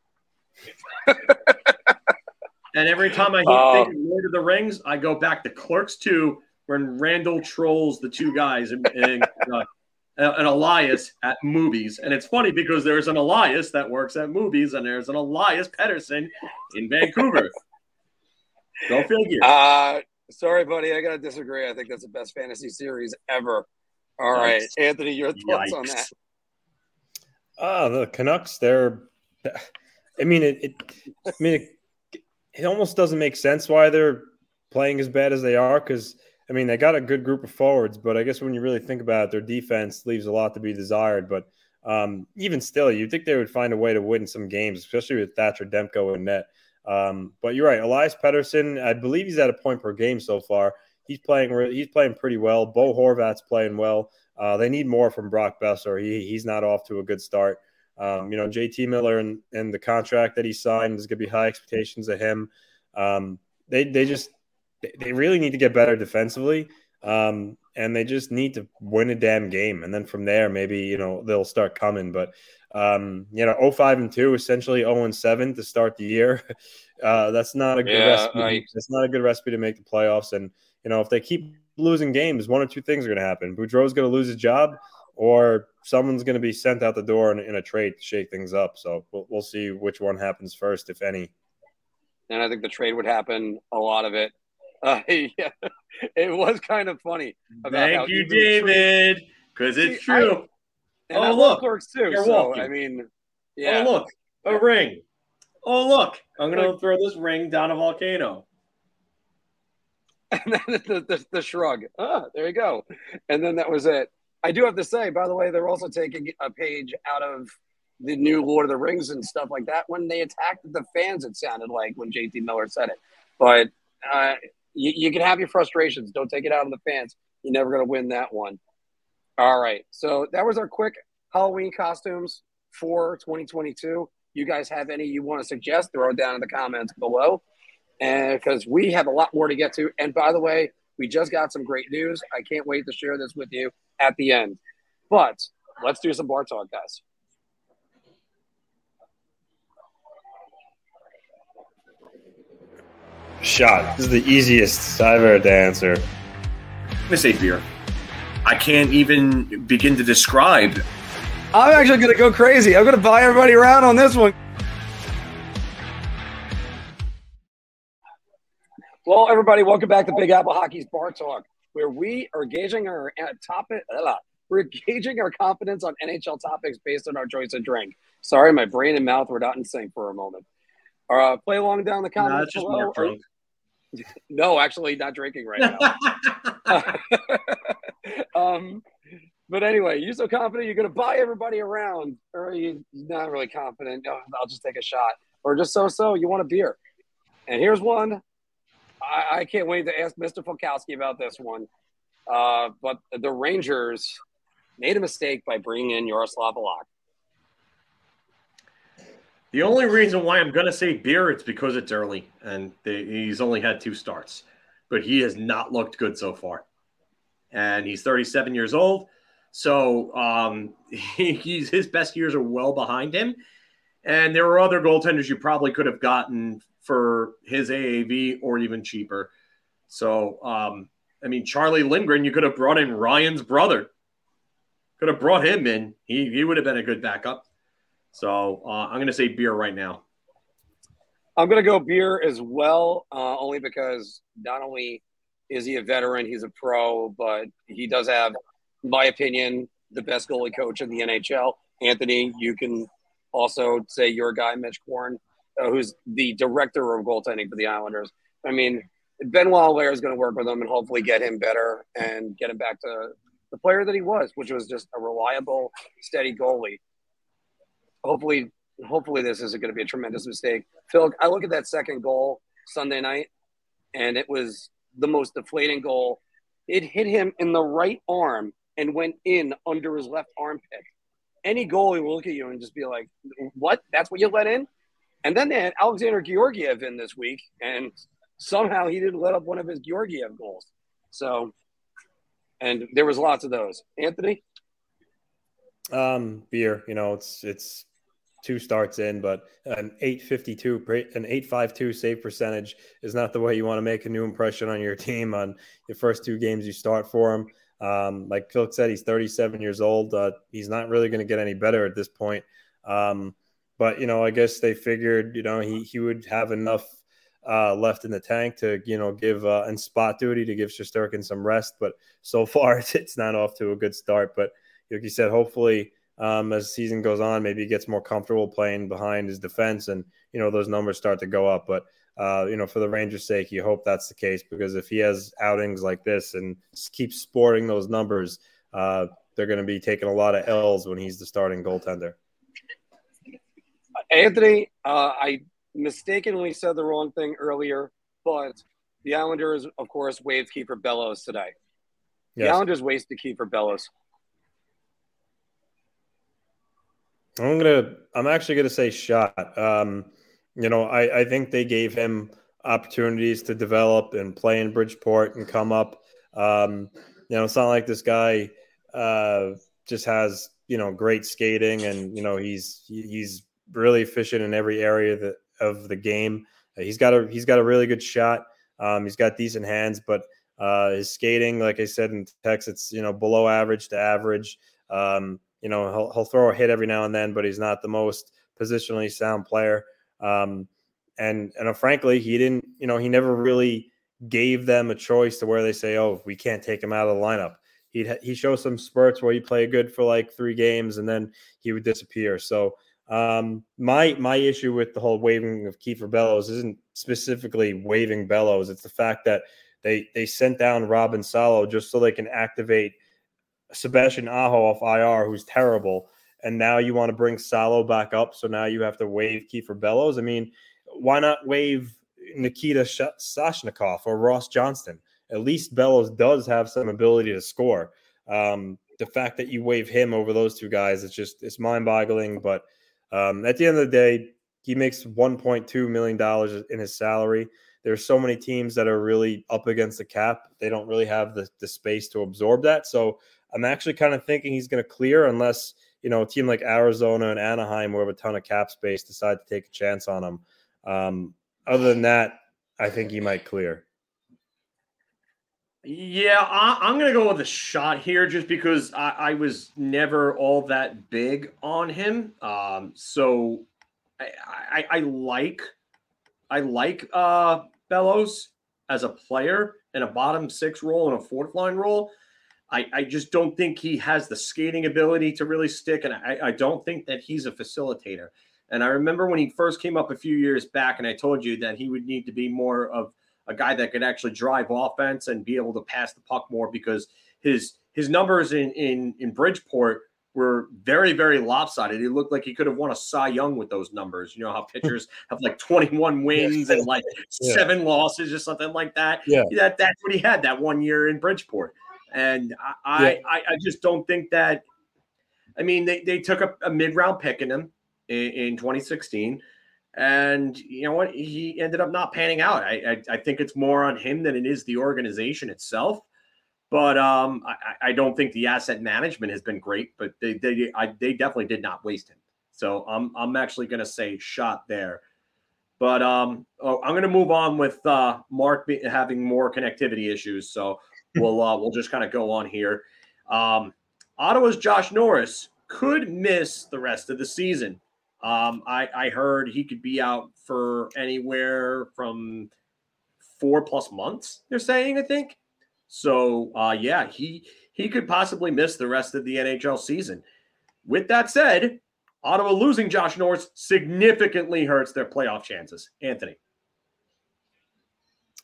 and every time I hear think Lord of the Rings, I go back to Clerks 2 when Randall trolls the two guys and, and, uh, and Elias at movies. And it's funny because there's an Elias that works at movies and there's an Elias Pettersson in Vancouver. Go figure. Uh, sorry, buddy. I got to disagree. I think that's the best fantasy series ever. All right, Yikes. Anthony, your thoughts on that? Ah, the Canucks, they're. I mean, it. it I mean, it, it almost doesn't make sense why they're playing as bad as they are. Because I mean, they got a good group of forwards, but I guess when you really think about it, their defense leaves a lot to be desired. But um, even still, you'd think they would find a way to win some games, especially with Thatcher Demko in net. Um, but you're right, Elias Pettersson. I believe he's at a point per game so far. He's playing. re- He's playing pretty well. Bo Horvat's playing well. Uh, they need more from Brock Boeser. He, he's not off to a good start. Um, you know, JT Miller and, and the contract that he signed is going to be high expectations of him. Um, they they just they- they really need to get better defensively, um, and they just need to win a damn game, and then from there maybe you know they'll start coming. But um, you know, 05 and two, essentially 0 and seven to start the year. Uh, that's not a good Yeah, recipe. I- That's not a good recipe to make the playoffs. And you know, if they keep losing games, one or two things are going to happen. Boudreau's going to lose his job, or someone's going to be sent out the door in, in a trade to shake things up. So we'll, we'll see which one happens first, if any. And I think the trade would happen. A lot of it. Uh, yeah, it was kind of funny. about Thank you, even the trade- David, because it's See, I- true. And Oh, I look, clerks too. you're so walking. I mean, yeah. Oh, look, a ring. Oh, look, I'm going to throw this ring down a volcano. and then the, the, the shrug. Ah, there you go. And then that was it. I do have to say, by the way, they're also taking a page out of the new Lord of the Rings and stuff like that. When they attacked the fans, it sounded like when JT Miller said it. But uh, you, you can have your frustrations. Don't take it out on the fans. You're never going to win that one. All right. So that was our quick Halloween costumes for 2022. You guys have any you want to suggest? Throw it down in the comments below and because we have a lot more to get to. And by the way, we just got some great news. I can't wait to share this with you at the end. But let's do some bar talk, guys. Shot. This is the easiest I've ever to answer. I'm say beer. I can't even begin to describe. I'm actually going to go crazy. I'm going to buy everybody around on this one. Well, everybody, welcome back to Big Apple Hockey's Bar Talk, where we are gauging our uh, topic. uh, We're gauging our confidence on NHL topics based on our choice of drink. Sorry, my brain and mouth were not in sync for a moment. Uh, play along down the comments just below. No, actually, not drinking right now. um, but anyway, you're so confident you're going to buy everybody around, or you're not really confident. "Oh, I'll just take a shot, or just so so. You want a beer, and here's one. I, I can't wait to ask Mr. Fulkowski about this one. Uh, but the Rangers made a mistake by bringing in Jaroslav Halak. The only reason why I'm going to say beer, it's because it's early and they, he's only had two starts, but he has not looked good so far. And he's 37 years old. So um, he, he's, his best years are well behind him. And there are other goaltenders you probably could have gotten for his AAV or even cheaper. So, um, I mean, Charlie Lindgren, you could have brought in Ryan's brother. Could have brought him in. He, he would have been a good backup. So uh, I'm going to say beer right now. I'm going to go beer as well, uh, only because not only is he a veteran, he's a pro, but he does have, my opinion, the best goalie coach in the NHL. Anthony, you can also say your guy, Mitch Korn, uh, who's the director of goaltending for the Islanders. I mean, Benoit Allaire is going to work with him and hopefully get him better and get him back to the player that he was, which was just a reliable, steady goalie. Hopefully, hopefully this isn't going to be a tremendous mistake. Phil, I look at that second goal Sunday night, and it was the most deflating goal. It hit him in the right arm and went in under his left armpit. Any goalie will look at you and just be like, "What? That's what you let in?" And then they had Alexander Georgiev in this week, and somehow he didn't let up one of his Georgiev goals. So, and there was lots of those. Anthony, Um, beer. You know, it's it's two starts in, but an 852, an 852 save percentage is not the way you want to make a new impression on your team on your first two games you start for him. Um, like Phil said, he's 37 years old. Uh, he's not really going to get any better at this point. Um, but you know, I guess they figured you know he he would have enough uh, left in the tank to you know give uh, and spot duty to give Shesterkin some rest. But so far, it's not off to a good start. But like you said, hopefully um, as the season goes on, maybe he gets more comfortable playing behind his defense, and you know those numbers start to go up. But uh, you know, for the Rangers' sake, you hope that's the case because if he has outings like this and keeps sporting those numbers, uh, they're going to be taking a lot of L's when he's the starting goaltender. Anthony, uh, I mistakenly said the wrong thing earlier, but the Islanders, of course, waived Kiefer Bellows today. The yes. Islanders wasted Kiefer Bellows. I'm gonna. I'm actually gonna say shot. Um, you know, I, I think they gave him opportunities to develop and play in Bridgeport and come up. Um, you know, it's not like this guy uh, just has you know great skating and you know he's he's really efficient in every area that, of the game. He's got a he's got a really good shot. Um, he's got decent hands, but uh, his skating, like I said in text, it's you know below average to average. Um, you know he'll, he'll throw a hit every now and then, but he's not the most positionally sound player. Um, and and uh, frankly, he didn't. You know, he never really gave them a choice to where they say, "Oh, we can't take him out of the lineup." He he shows some spurts where he played good for like three games, and then he would disappear. So um, my my issue with the whole waiving of Kiefer Bellows isn't specifically waiving Bellows. It's the fact that they they sent down Robin Salo just so they can activate Sebastian Aho off IR, who's terrible. And now you want to bring Salo back up, so now you have to waive Kiefer Bellows. I mean, why not waive Nikita Soshnikov or Ross Johnston? At least Bellows does have some ability to score. Um, the fact that you waive him over those two guys, it's just it's mind-boggling. But um, at the end of the day, he makes 1.2 million dollars in his salary. There's so many teams that are really up against the cap; they don't really have the, the space to absorb that. So I'm actually kind of thinking he's going to clear unless you know a team like Arizona and Anaheim, who have a ton of cap space, decide to take a chance on him. Um, other than that, I think he might clear. Yeah, I, am going to go with a shot here just because I, I, was never all that big on him. Um, so I, I, I, like I like uh, Bellows as a player in a bottom six role and a fourth line role. I, I just don't think he has the skating ability to really stick, and I, I don't think that he's a facilitator. And I remember when he first came up a few years back, and I told you that he would need to be more of a guy that could actually drive offense and be able to pass the puck more because his his numbers in in in Bridgeport were very very lopsided. He looked like he could have won a Cy Young with those numbers. You know how pitchers have like 21 wins and like yeah. seven losses or something like that. Yeah, that that's what he had that one year in Bridgeport. And I yeah. I, I, just don't think that. I mean, they, they took a, a mid round pick in him in, in 2016. And you know what? He ended up not panning out. I, I, I think it's more on him than it is the organization itself. But um, I, I don't think the asset management has been great. But they they I, they definitely did not waste him. So I'm I'm actually going to say shot there. But um, oh, I'm going to move on with uh, Mark having more connectivity issues. So we'll uh, we'll just kind of go on here. Um, Ottawa's Josh Norris could miss the rest of the season. Um, I, I heard he could be out for anywhere from four plus months. They're saying, I think. So uh, yeah, he he could possibly miss the rest of the NHL season. With that said, Ottawa losing Josh Norris significantly hurts their playoff chances. Anthony.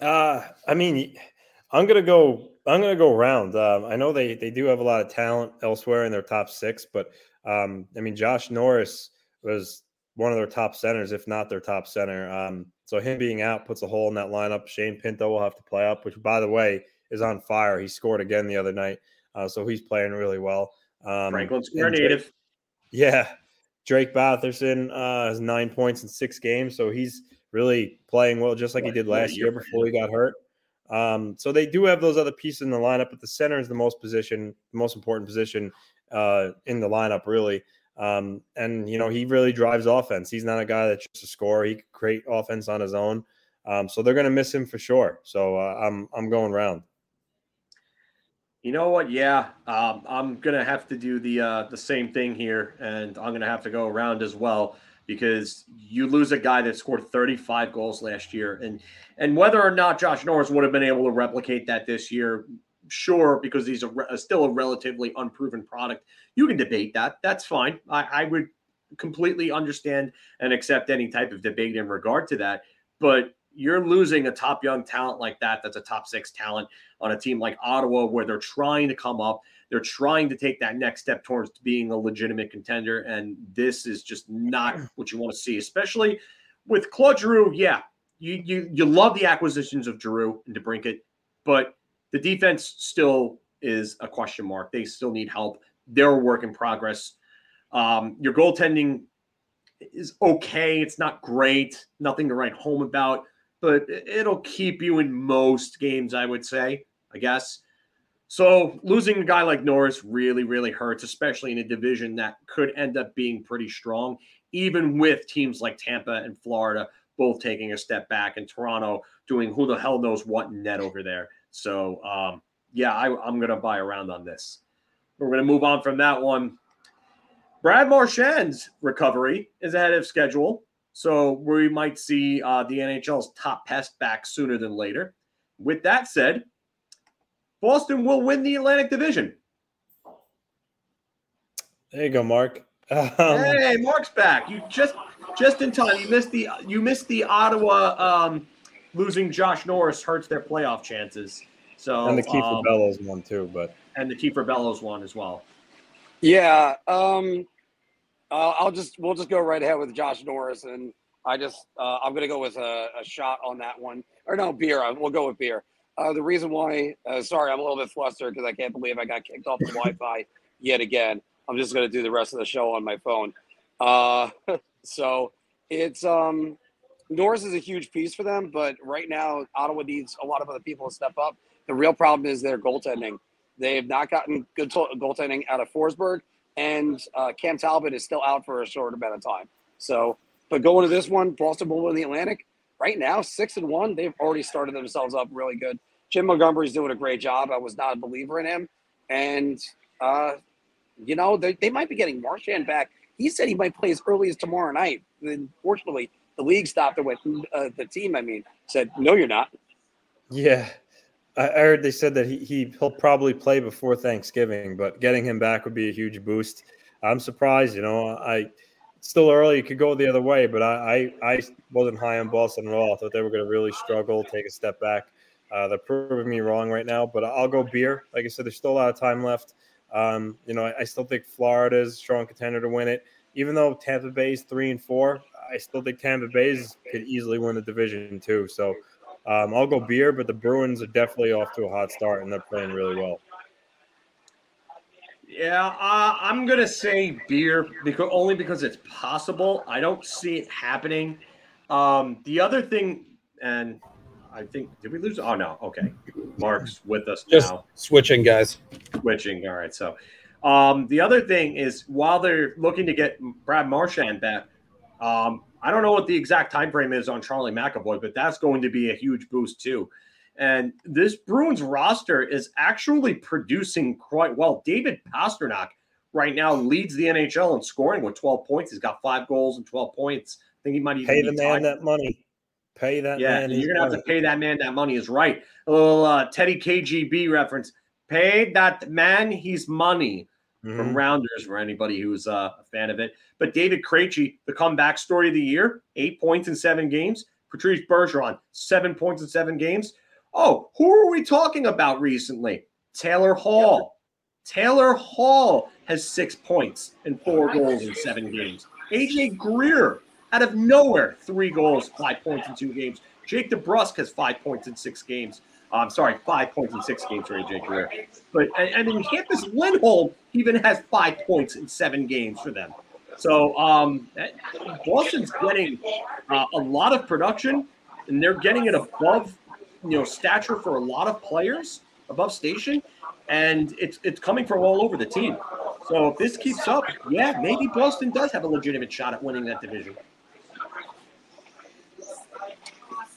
Uh, I mean, I'm gonna go. I'm gonna go round. Um, I know they they do have a lot of talent elsewhere in their top six, but um, I mean, Josh Norris was one of their top centers, if not their top center. Um, so him being out puts a hole in that lineup. Shane Pinto will have to play up, which by the way is on fire. He scored again the other night, uh, so he's playing really well. Um, Franklin Square native. Yeah, Drake Batherson uh, has nine points in six games, so he's really playing well, just like he did last year before he got hurt. Um, so they do have those other pieces in the lineup, but the center is the most position, the most important position uh, in the lineup, really. Um, and you know, he really drives offense. He's not a guy that's just a scorer. He can create offense on his own. Um, so they're going to miss him for sure. So uh, I'm I'm going round. You know what? Yeah, um, I'm gonna have to do the uh, the same thing here, and I'm gonna have to go around as well because you lose a guy that scored 35 goals last year, and and whether or not Josh Norris would have been able to replicate that this year, sure, because he's a, a still a relatively unproven product. You can debate that. That's fine. I, I would completely understand and accept any type of debate in regard to that, but you're losing a top young talent like that that's a top six talent on a team like ottawa where they're trying to come up they're trying to take that next step towards being a legitimate contender and this is just not what you want to see especially with claude giroux yeah you you, you love the acquisitions of giroux and DeBrincat, but the defense still is a question mark they still need help they're a work in progress um, your goaltending is okay. It's not great. Nothing to write home about but it'll keep you in most games, I would say, I guess. So losing a guy like Norris really, really hurts, especially in a division that could end up being pretty strong, even with teams like Tampa and Florida both taking a step back and Toronto doing who the hell knows what net over there. So, um, yeah, I, I'm going to buy around on this. We're going to move on from that one. Brad Marchand's recovery is ahead of schedule. So we might see uh, the NHL's top pest back sooner than later. With that said, Boston will win the Atlantic Division. There you go, Mark. Um, hey, Mark's back. You just just in time. You missed the you missed the Ottawa um, losing Josh Norris hurts their playoff chances. So and the Kiefer um, Bellows one too, but and the Kiefer Bellows one as well. Yeah, um, uh, I'll just we'll just go right ahead with Josh Norris, and I just uh, I'm gonna go with a, a, shot on that one, or no beer. We'll go with beer. Uh, the reason why, uh, sorry, I'm a little bit flustered because I can't believe I got kicked off the Wi-Fi yet again. I'm just gonna do the rest of the show on my phone. Uh, so it's um, Norris is a huge piece for them, but right now Ottawa needs a lot of other people to step up. The real problem is their goaltending. They have not gotten good to- goaltending out of Forsberg and uh, Cam Talbot is still out for a short amount of time. So, but going to this one, Boston will win the Atlantic. Right now, six and one, they've already started themselves up really good. Jim Montgomery's doing a great job. I was not a believer in him, and uh, you know they, they might be getting Marchand back. He said he might play as early as tomorrow night. Unfortunately, the league stopped it with uh, the team. I mean, said no, you're not. Yeah, I heard they said that he, he he'll probably play before Thanksgiving, but getting him back would be a huge boost. I'm surprised, you know. I still early; it could go the other way, but I I, I wasn't high on Boston at all. I thought they were going to really struggle, take a step back. Uh, they're proving me wrong right now, but I'll go beer. Like I said, there's still a lot of time left. Um, you know, I, I still think Florida is a strong contender to win it. Even though Tampa Bay is three and four, I still think Tampa Bay could easily win the division too. So um, I'll go beer, but the Bruins are definitely off to a hot start and they're playing really well. Yeah, uh, I'm gonna say beer because only because it's possible. I don't see it happening. Um, the other thing, and I think did we lose? Oh no, okay. Mark's with us Just now. Switching, guys. Switching. All right. So um, the other thing is while they're looking to get Brad Marchand back, um, I don't know what the exact time frame is on Charlie McAvoy, but that's going to be a huge boost too. And this Bruins roster is actually producing quite well. David Pastrnak right now leads the NHL in scoring with 12 points. He's got five goals and 12 points. I think he might even pay the man that money. Pay that yeah, man. you're gonna have to pay that man that money is right. A little uh, Teddy KGB reference. Pay that man his money mm-hmm. from Rounders for anybody who's uh, a fan of it. But David Krejci, the comeback story of the year, eight points in seven games. Patrice Bergeron, seven points in seven games. Oh, who are we talking about recently? Taylor Hall. Taylor Hall has six points and four goals in seven games. AJ Greer, out of nowhere, three goals, five points in two games. Jake DeBrusk has five points in six games. I'm sorry, five points in six games for AJ Greer. But I, and, then Hampus Lindholm even has five points in seven games for them. So um, Boston's getting uh, a lot of production, and they're getting it above you know stature for a lot of players above station, and it's it's coming from all over the team. So if this keeps up, yeah, maybe Boston does have a legitimate shot at winning that division.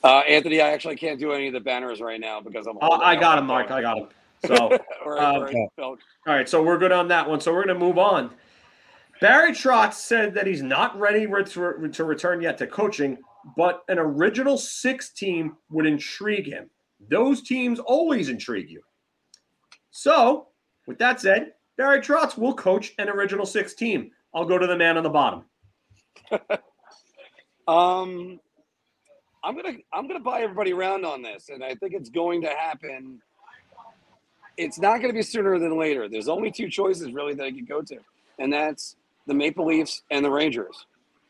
Uh, Anthony, I actually can't do any of the banners right now because I'm. Uh, I got him, Mark. I got him. So, All right, um, Phil. all right, so we're good on that one. So we're going to move on. Barry Trotz said that he's not ready re- to, to return yet to coaching, but an original six team would intrigue him. Those teams always intrigue you. So, with that said, Barry Trotz will coach an original six team. I'll go to the man on the bottom. Um, I'm gonna I'm gonna buy everybody around on this, and I think it's going to happen. It's not going to be sooner than later. There's only two choices really that I could go to, and that's the Maple Leafs and the Rangers.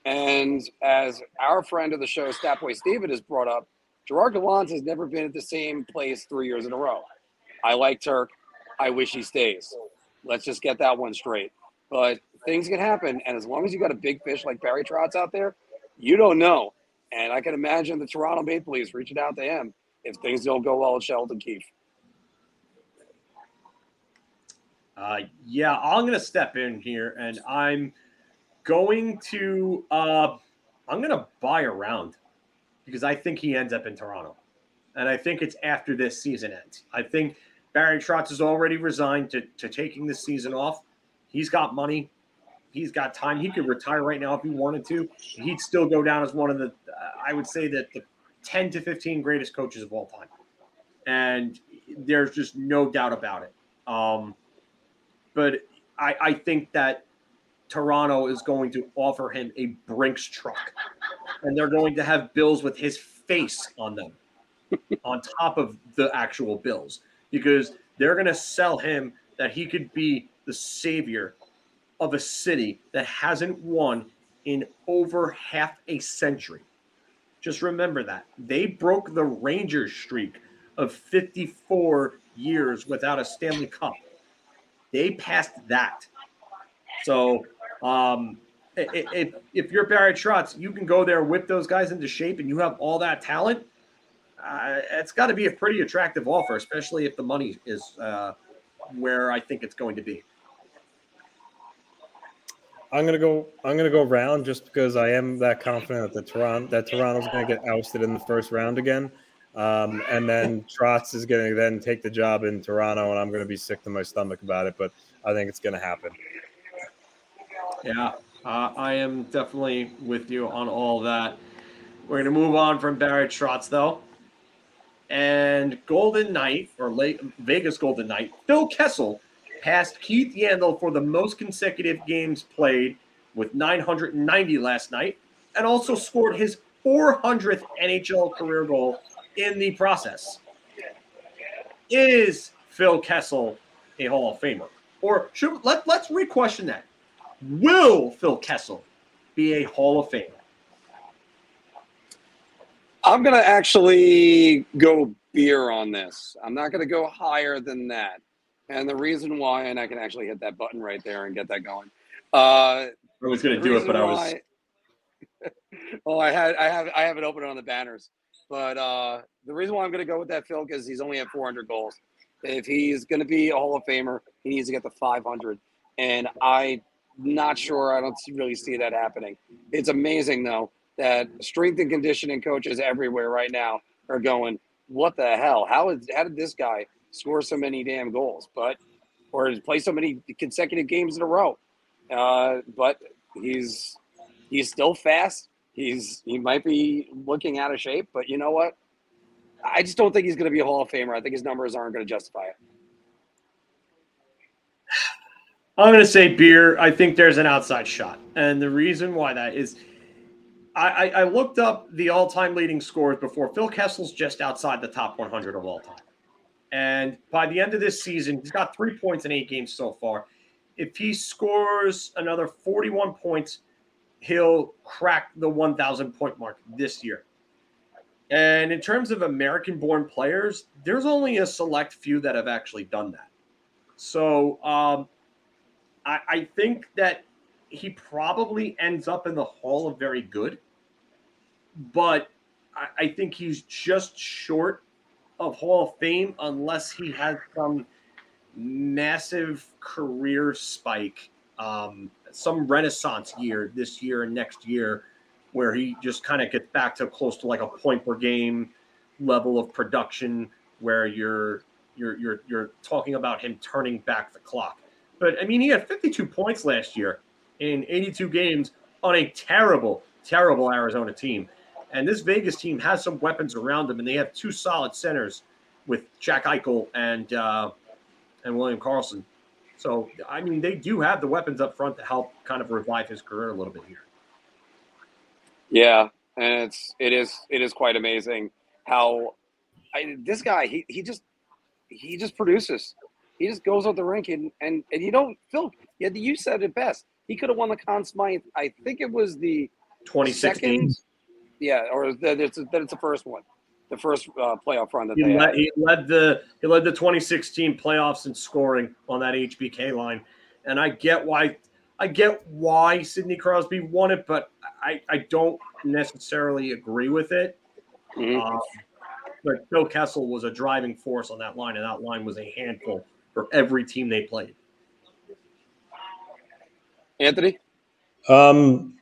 And as our friend of the show, Statboy Steven, has brought up, Gerard Gallant has never been at the same place three years in a row. I like Turk. I wish he stays. Let's just get that one straight. But things can happen, and as long as you got a big fish like Barry Trotz out there, you don't know. And I can imagine the Toronto Maple Leafs reaching out to him if things don't go well at Sheldon Keefe. Uh, yeah, I'm going to step in here, and I'm going to uh, I'm going to buy around because I think he ends up in Toronto, and I think it's after this season ends. I think Barry Trotz has already resigned to to taking this season off. He's got money. He's got time. He could retire right now if he wanted to. He'd still go down as one of the, uh, I would say that the 10 to 15 greatest coaches of all time. And there's just no doubt about it. Um, but I, I think that Toronto is going to offer him a Brinks truck, and they're going to have bills with his face on them, on top of the actual bills, because they're going to sell him that he could be the savior of a city that hasn't won in over half a century. Just remember that they broke the Rangers streak of 54 years without a Stanley Cup. They passed that. So, um, if if you're Barry Trotz, you can go there, whip those guys into shape, and you have all that talent. Uh, it's got to be a pretty attractive offer, especially if the money is uh, where I think it's going to be. I'm gonna go. I'm gonna go round just because I am that confident that the Toronto that Toronto's gonna get ousted in the first round again, um, and then Trotz is gonna then take the job in Toronto, and I'm gonna be sick to my stomach about it. But I think it's gonna happen. Yeah, uh, I am definitely with you on all that. We're going to move on from Barry Trotz, though. And Golden Knight, or late Vegas Golden Knight, Phil Kessel passed Keith Yandle for the most consecutive games played with 990 last night, and also scored his 400th NHL career goal in the process. Is Phil Kessel a Hall of Famer? Or should let, let's re-question that. Will Phil Kessel be a Hall of Famer? I'm gonna actually go beer on this. I'm not gonna go higher than that. And the reason why, and I can actually hit that button right there and get that going. Uh, I was going to do it, but I was. why- oh, I had, I have, I have it open on the banners. But uh, the reason why I'm going to go with that, Phil, is he's only at 400 goals. If he's going to be a Hall of Famer, he needs to get to 500. And I'm not sure. I don't really see that happening. It's amazing though that strength and conditioning coaches everywhere right now are going, "What the hell? How is how did this guy score so many damn goals?" But or play so many consecutive games in a row. Uh, but he's he's still fast. He's he might be looking out of shape, but you know what? I just don't think he's going to be a Hall of Famer. I think his numbers aren't going to justify it. I'm going to say beer. I think there's an outside shot. And the reason why that is I, I, looked up the all time leading scores before. Phil Kessel's just outside the top 100 of all time. And by the end of this season, he's got three points in eight games so far. If he scores another 41 points, he'll crack the 1,000 point mark this year. And in terms of American born players, there's only a select few that have actually done that. So um, I, I think that he probably ends up in the Hall of Very Good, but I, I think he's just short of Hall of Fame unless he has some massive career spike, um, some renaissance year this year and next year, where he just kind of gets back to close to like a point per game level of production, where you're you're you're you're talking about him turning back the clock. But I mean, he had 52 points last year in 82 games on a terrible, terrible Arizona team. And this Vegas team has some weapons around them, and they have two solid centers with Jack Eichel and uh, and William Karlsson. So I mean, they do have the weapons up front to help kind of revive his career a little bit here. Yeah, and it's it is it is quite amazing how I, this guy he he just he just produces. He just goes out the rink and and, and you don't Phil. Yeah, you said it best. He could have won the Conn Smythe. I think it was the 2016. second. Yeah, or that it's that it's the first one, the first uh, playoff run that He they led, had. he led the he led the 2016 playoffs in scoring on that HBK line, and I get why I get why Sidney Crosby won it, but I I don't necessarily agree with it. Mhm. Um, but Phil Kessel was a driving force on that line, and that line was a handful for every team they played. Anthony, Um,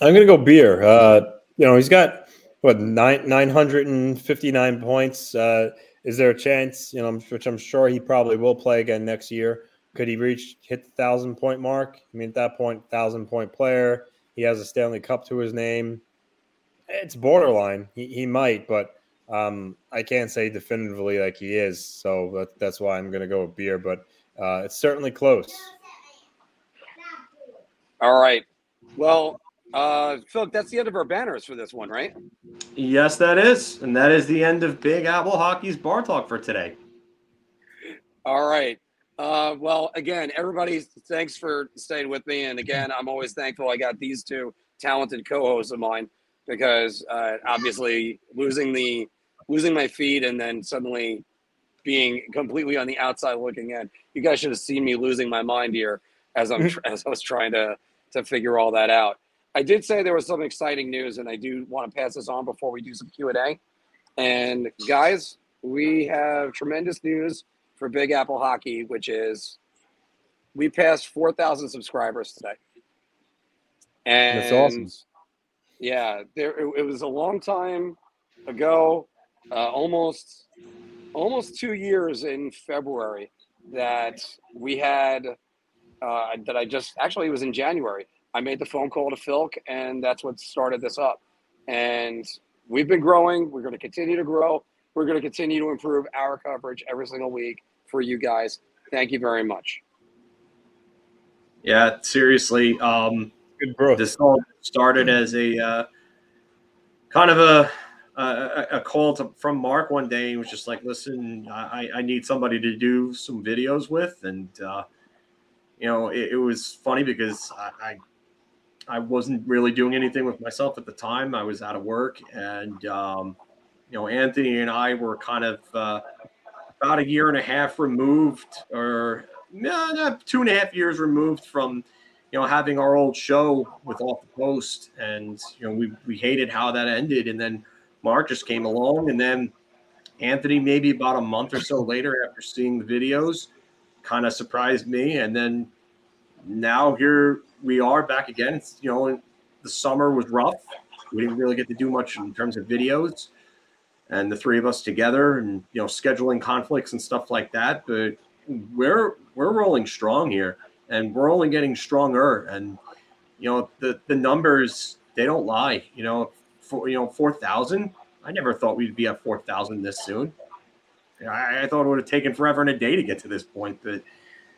I'm gonna go beer. Uh, you know, he's got what nine nine hundred and fifty nine points. Uh, is there a chance? You know, which I'm sure he probably will play again next year. Could he reach hit the thousand point mark? I mean, at that point, thousand point player. He has a Stanley Cup to his name. It's borderline. He, he might, but um, I can't say definitively like he is. So that, that's why I'm gonna go with beer. But uh, it's certainly close. all right. Well, uh, Phil, that's the end of our banners for this one, right? Yes, that is, and that is the end of Big Apple Hockey's bar talk for today. All right. Uh, well, again, everybody, thanks for staying with me. And again, I'm always thankful I got these two talented co-hosts of mine because uh, obviously losing the losing my feet and then suddenly being completely on the outside looking in, you guys should have seen me losing my mind here as I'm tr- as I was trying to to figure all that out. I did say there was some exciting news, and I do want to pass this on before we do some Q and A. And guys, we have tremendous news for Big Apple Hockey, which is we passed 4,000 subscribers today. And That's awesome. Yeah, there it, it was a long time ago, uh, almost almost two years in February that we had uh, that I just actually it was in January. I made the phone call to Philk, and that's what started this up. And we've been growing. We're going to continue to grow. We're going to continue to improve our coverage every single week for you guys. Thank you very much. Yeah, seriously. Um, Good growth. this all started as a uh, kind of a a, call to, from Mark one day. He was just like, "Listen, I, I need somebody to do some videos with," and uh, you know, it, it was funny because I, I I wasn't really doing anything with myself at the time. I was out of work, and um, you know, Anthony and I were kind of uh, about a year and a half removed, or no, no, two and a half years removed from you know, having our old show with Off the Post, and you know, we we hated how that ended, and then Mark just came along, and then Anthony, maybe about a month or so later, after seeing the videos, kind of surprised me, and then now here we are back again. It's, you know, the summer was rough. We didn't really get to do much in terms of videos, and the three of us together, and you know, scheduling conflicts and stuff like that. But we're we're rolling strong here and we're only getting stronger. And you know, the the numbers they don't lie. You know, for you know four thousand. I never thought we'd be at four thousand this soon. I, I thought it would have taken forever and a day to get to this point. But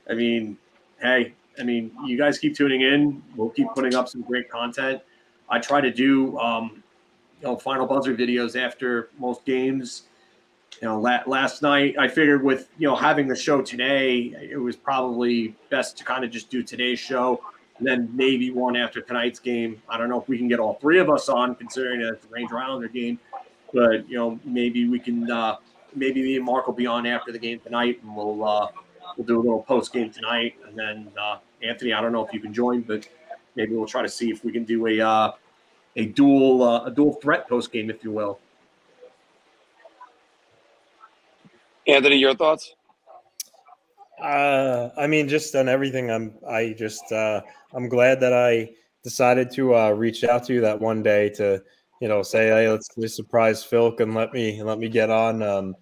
I mean, hey, I mean, you guys keep tuning in. We'll keep putting up some great content. I try to do um, you know final buzzer videos after most games you know, la- last night I figured with you know having the show today, it was probably best to kind of just do today's show, and then maybe one after tonight's game. I don't know if we can get all three of us on, considering it's the Ranger Islander game, but you know maybe we can. Uh, maybe me and Mark will be on after the game tonight, and we'll uh, we'll do a little post game tonight, and then uh, Anthony, I don't know if you can join, but maybe we'll try to see if we can do a uh, a dual uh, a dual threat post game, if you will. Anthony, your thoughts? Uh, I mean, just on everything. I'm. I just. Uh, I'm glad that I decided to uh, reach out to you that one day to, you know, say, hey, let's surprise Phil and let me let me get on. Um,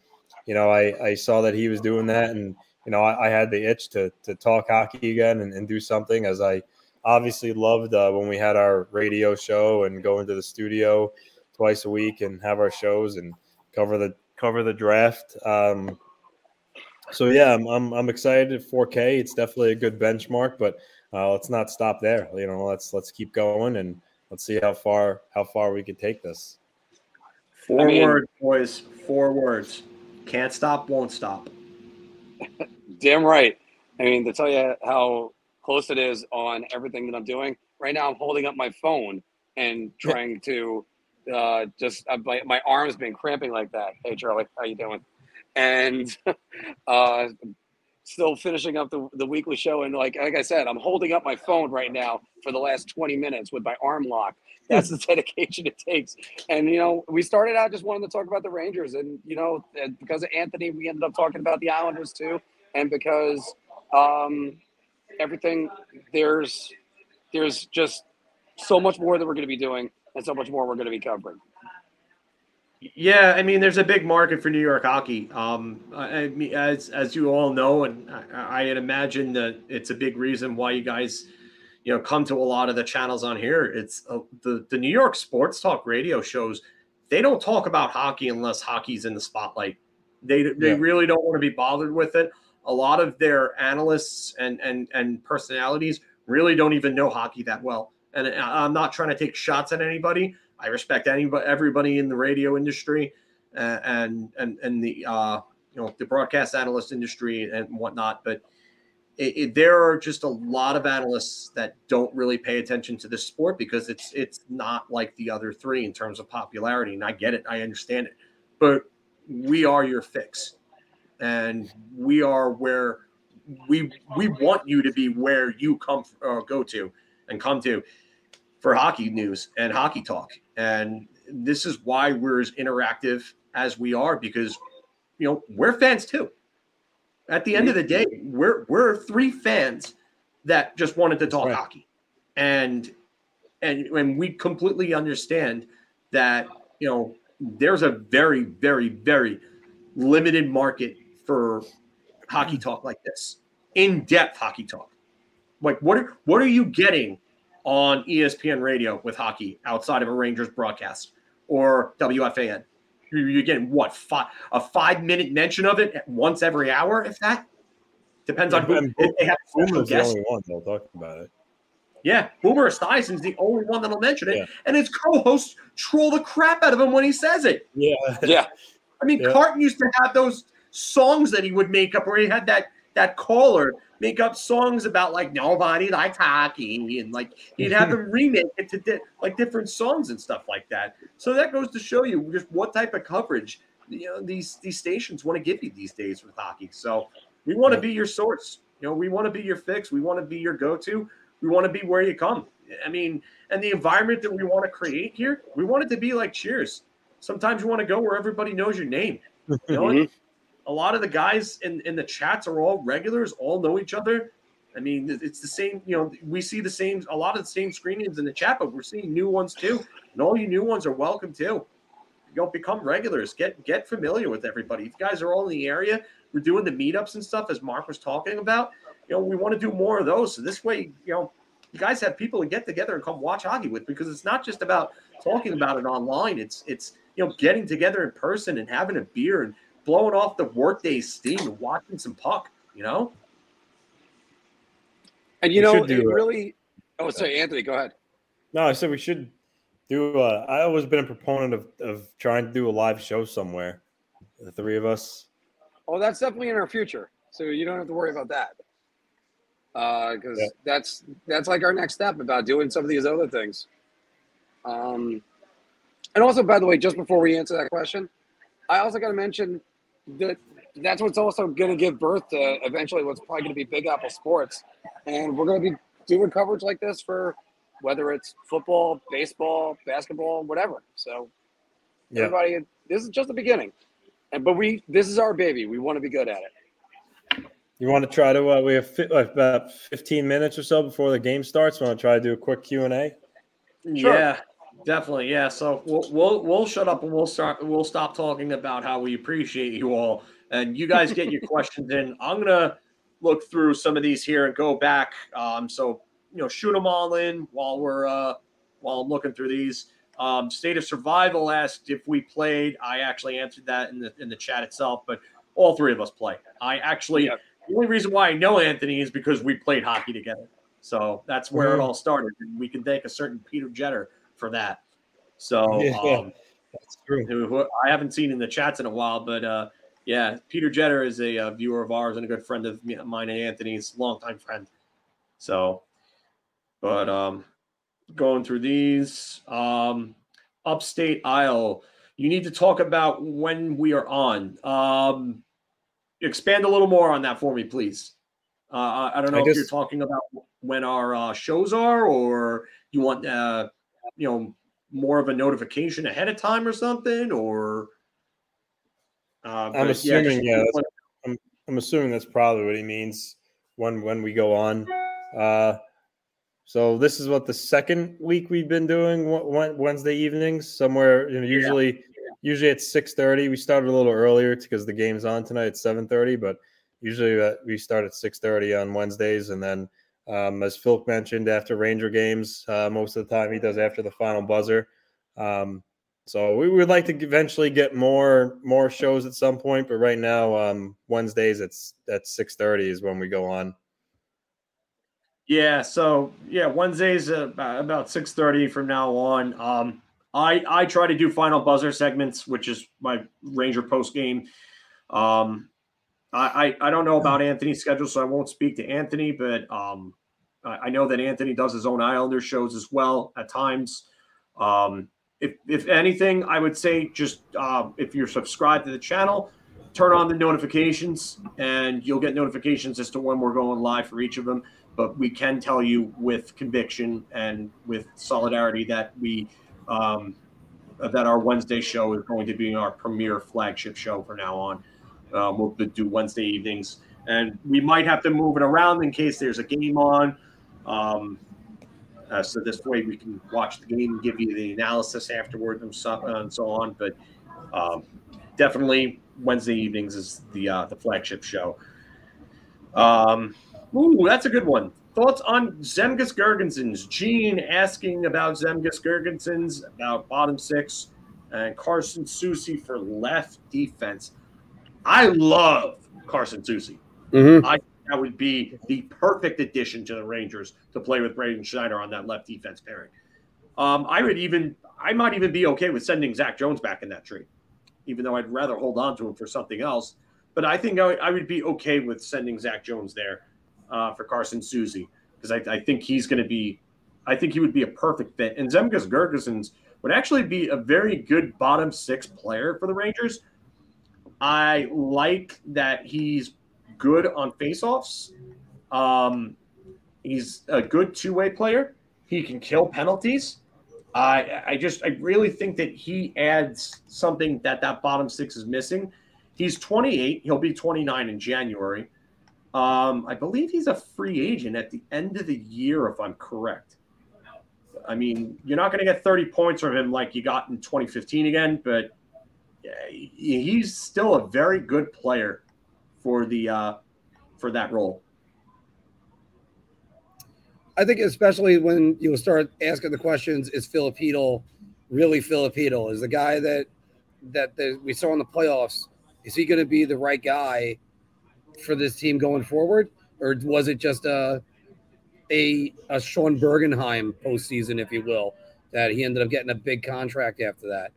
you know, I I saw that he was doing that, and you know, I, I had the itch to to talk hockey again and, and do something as I obviously loved uh, when we had our radio show and go into the studio twice a week and have our shows and cover the cover the draft. Um, so yeah, I'm, I'm, I'm excited. 4K, it's definitely a good benchmark, but uh, let's not stop there. You know, let's let's keep going and let's see how far how far we can take this. Four I mean, words, boys. Four words. Can't stop, won't stop. Damn right. I mean, to tell you how close it is on everything that I'm doing right now, I'm holding up my phone and trying to uh, just uh, my, my arms been cramping like that. Hey, Charlie, how you doing? And uh, still finishing up the, the weekly show. And like like I said, I'm holding up my phone right now for the last 20 minutes with my arm locked. That's the dedication it takes. And you know, we started out just wanting to talk about the Rangers, and you know, because of Anthony, we ended up talking about the Islanders too, and because um, everything there's there's just so much more that we're going to be doing and so much more we're going to be covering. Yeah, I mean, there's a big market for New York hockey. Um, I mean, as as you all know, and I, I imagine that it's a big reason why you guys, you know, come to a lot of the channels on here. It's uh, the the New York sports talk radio shows. They don't talk about hockey unless hockey's in the spotlight. They they yeah. really don't want to be bothered with it. A lot of their analysts and and and personalities really don't even know hockey that well. And I'm not trying to take shots at anybody I respect anybody, everybody in the radio industry, and and and the uh, you know the broadcast analyst industry and whatnot. But it, it, there are just a lot of analysts that don't really pay attention to this sport because it's it's not like the other three in terms of popularity. And I get it, I understand it, but we are your fix, and we are where we we want you to be where you come uh, go to and come to for hockey news and hockey talk. And this is why we're as interactive as we are because you know we're fans too. At the end of the day, we're we're three fans that just wanted to talk right. hockey. And and and we completely understand that you know there's a very very very limited market for hockey mm. talk like this in-depth hockey talk like what are what are you getting on ESPN radio with hockey outside of a Rangers broadcast or WFAN. You're getting what five, a five minute mention of it once every hour, if that depends on who they have. Boomer's the only one that'll talk about it. Yeah, Boomer Esiason's the only one that'll mention it, yeah. and his co-hosts troll the crap out of him when he says it. Yeah, yeah. I mean, yeah. Carton used to have those songs that he would make up where he had that that caller make up songs about like nobody likes hockey and like he'd have them remake it to di- like different songs and stuff like that. So that goes to show you just what type of coverage you know these these stations want to give you these days with hockey. So we want to be your source. You know, we want to be your fix. We want to be your go-to. We want to be where you come. I mean, and the environment that we want to create here, we want it to be like Cheers. Sometimes you want to go where everybody knows your name. You know, mm-hmm a lot of the guys in, in the chats are all regulars, all know each other. I mean, it's the same, you know, we see the same, a lot of the same screen names in the chat, but we're seeing new ones too. And all you new ones are welcome too. You know, become regulars, get get familiar with everybody. If you guys are all in the area, we're doing the meetups and stuff as Mark was talking about. You know, we want to do more of those. So this way, you know, you guys have people to get together and come watch hockey with because it's not just about talking about it online. It's it's you know getting together in person and having a beer and blowing off the workday steam and watching some puck, you know? And you we know, it really. Oh, sorry, Anthony, go ahead. No, I said we should do. Uh, I always been a proponent of of trying to do a live show somewhere. The three of us. Oh, that's definitely in our future, so you don't have to worry about that. Because uh, yeah. that's that's like our next step about doing some of these other things. Um, and also, by the way, just before we answer that question, I also got to mention that that's what's also going to give birth to eventually what's probably going to be Big Apple Sports, and we're going to be doing coverage like this for whether it's football, baseball, basketball, whatever. So yeah. everybody, this is just the beginning, and but we this is our baby. We want to be good at it. You want to try to? Uh, we have fi- about fifteen minutes or so before the game starts. Want to try to do a quick Q and A? Sure. Yeah, definitely. Yeah. So we'll, we'll we'll shut up and we'll start. We'll stop talking about how we appreciate you all, and you guys get your questions in. I'm gonna look through some of these here and go back. Um, so you know, shoot them all in while we're uh, while I'm looking through these. Um, State of Survival asked if we played. I actually answered that in the in the chat itself, but all three of us play. I actually yeah. the only reason why I know Anthony is because we played hockey together. So that's where mm-hmm. it all started. And we can thank a certain Peter Jetter for that. So yeah, um, that's true. I haven't seen in the chats in a while, but uh, yeah, Peter Jetter is a, a, uh, viewer of ours and a good friend of mine and Anthony's, longtime friend. So, but um, going through these. Um, upstate Isle, you need to talk about when we are on. Um, expand a little more on that for me, please. Uh, I don't know I if guess, you're talking about when our uh, shows are, or you want, uh, you know, more of a notification ahead of time or something, or. Uh, I'm assuming, yeah. yeah I'm, I'm assuming that's probably what he means when when we go on. Uh, so this is what the second week we've been doing Wednesday evenings. Somewhere, you know, usually yeah. usually it's six thirty. We started a little earlier because the game's on tonight at seven thirty, but usually uh, we start at six thirty on Wednesdays, and then um, as Phil mentioned, after Ranger games, uh, most of the time he does after the final buzzer. Um, so we would like to eventually get more more shows at some point, but right now um, Wednesdays it's at six thirty is when we go on. Yeah, so yeah, Wednesdays about, about six thirty from now on. Um, I I try to do final buzzer segments, which is my Ranger post game. Um, I, I, don't know about Anthony's schedule, so I won't speak to Anthony, but um, I, I know that Anthony does his own Islander shows as well at times. Um, if if anything, I would say just uh, if you're subscribed to the channel, turn on the notifications, and you'll get notifications as to when we're going live for each of them but we can tell you with conviction and with solidarity that we um, that our Wednesday show is going to be our premier flagship show from now on. Um, we'll do Wednesday evenings, and we might have to move it around in case there's a game on. Um, uh, so this way we can watch the game and give you the analysis afterward and so, and so on. But um, definitely Wednesday evenings is the uh, the flagship show. Um, Ooh, that's a good one. Thoughts on Zemgus Girgensons? Gene asking about Zemgus Girgensons, about bottom six, and Carson Soucy for left defense. I love Carson Soucy. Mm-hmm. I that would be the perfect addition to the Rangers to play with Braden Schneider on that left defense pairing. Um, I would even, I might even be okay with sending Zach Jones back in that tree, even though I'd rather hold on to him for something else. But I think I, I would be okay with sending Zach Jones there uh, for Carson Soucy because I, I, think he's going to be, I think he would be a perfect fit. And Zemgus Girgensons would actually be a very good bottom six player for the Rangers. I like that he's good on faceoffs. Um, he's a good two way player. He can kill penalties. I I just I really think that he adds something that that bottom six is missing. He's 28. He'll be 29 in January. Um, I believe he's a free agent at the end of the year, if I'm correct. I mean, you're not going to get 30 points from him like you got in 2015 again, but he's still a very good player for the uh, for that role. I think, especially when you start asking the questions, is Filipino really Filipino? Is the guy that that the, we saw in the playoffs? Is he going to be the right guy? for this team going forward, or was it just a a, a Sean Bergenheim postseason, if you will, that he ended up getting a big contract after that?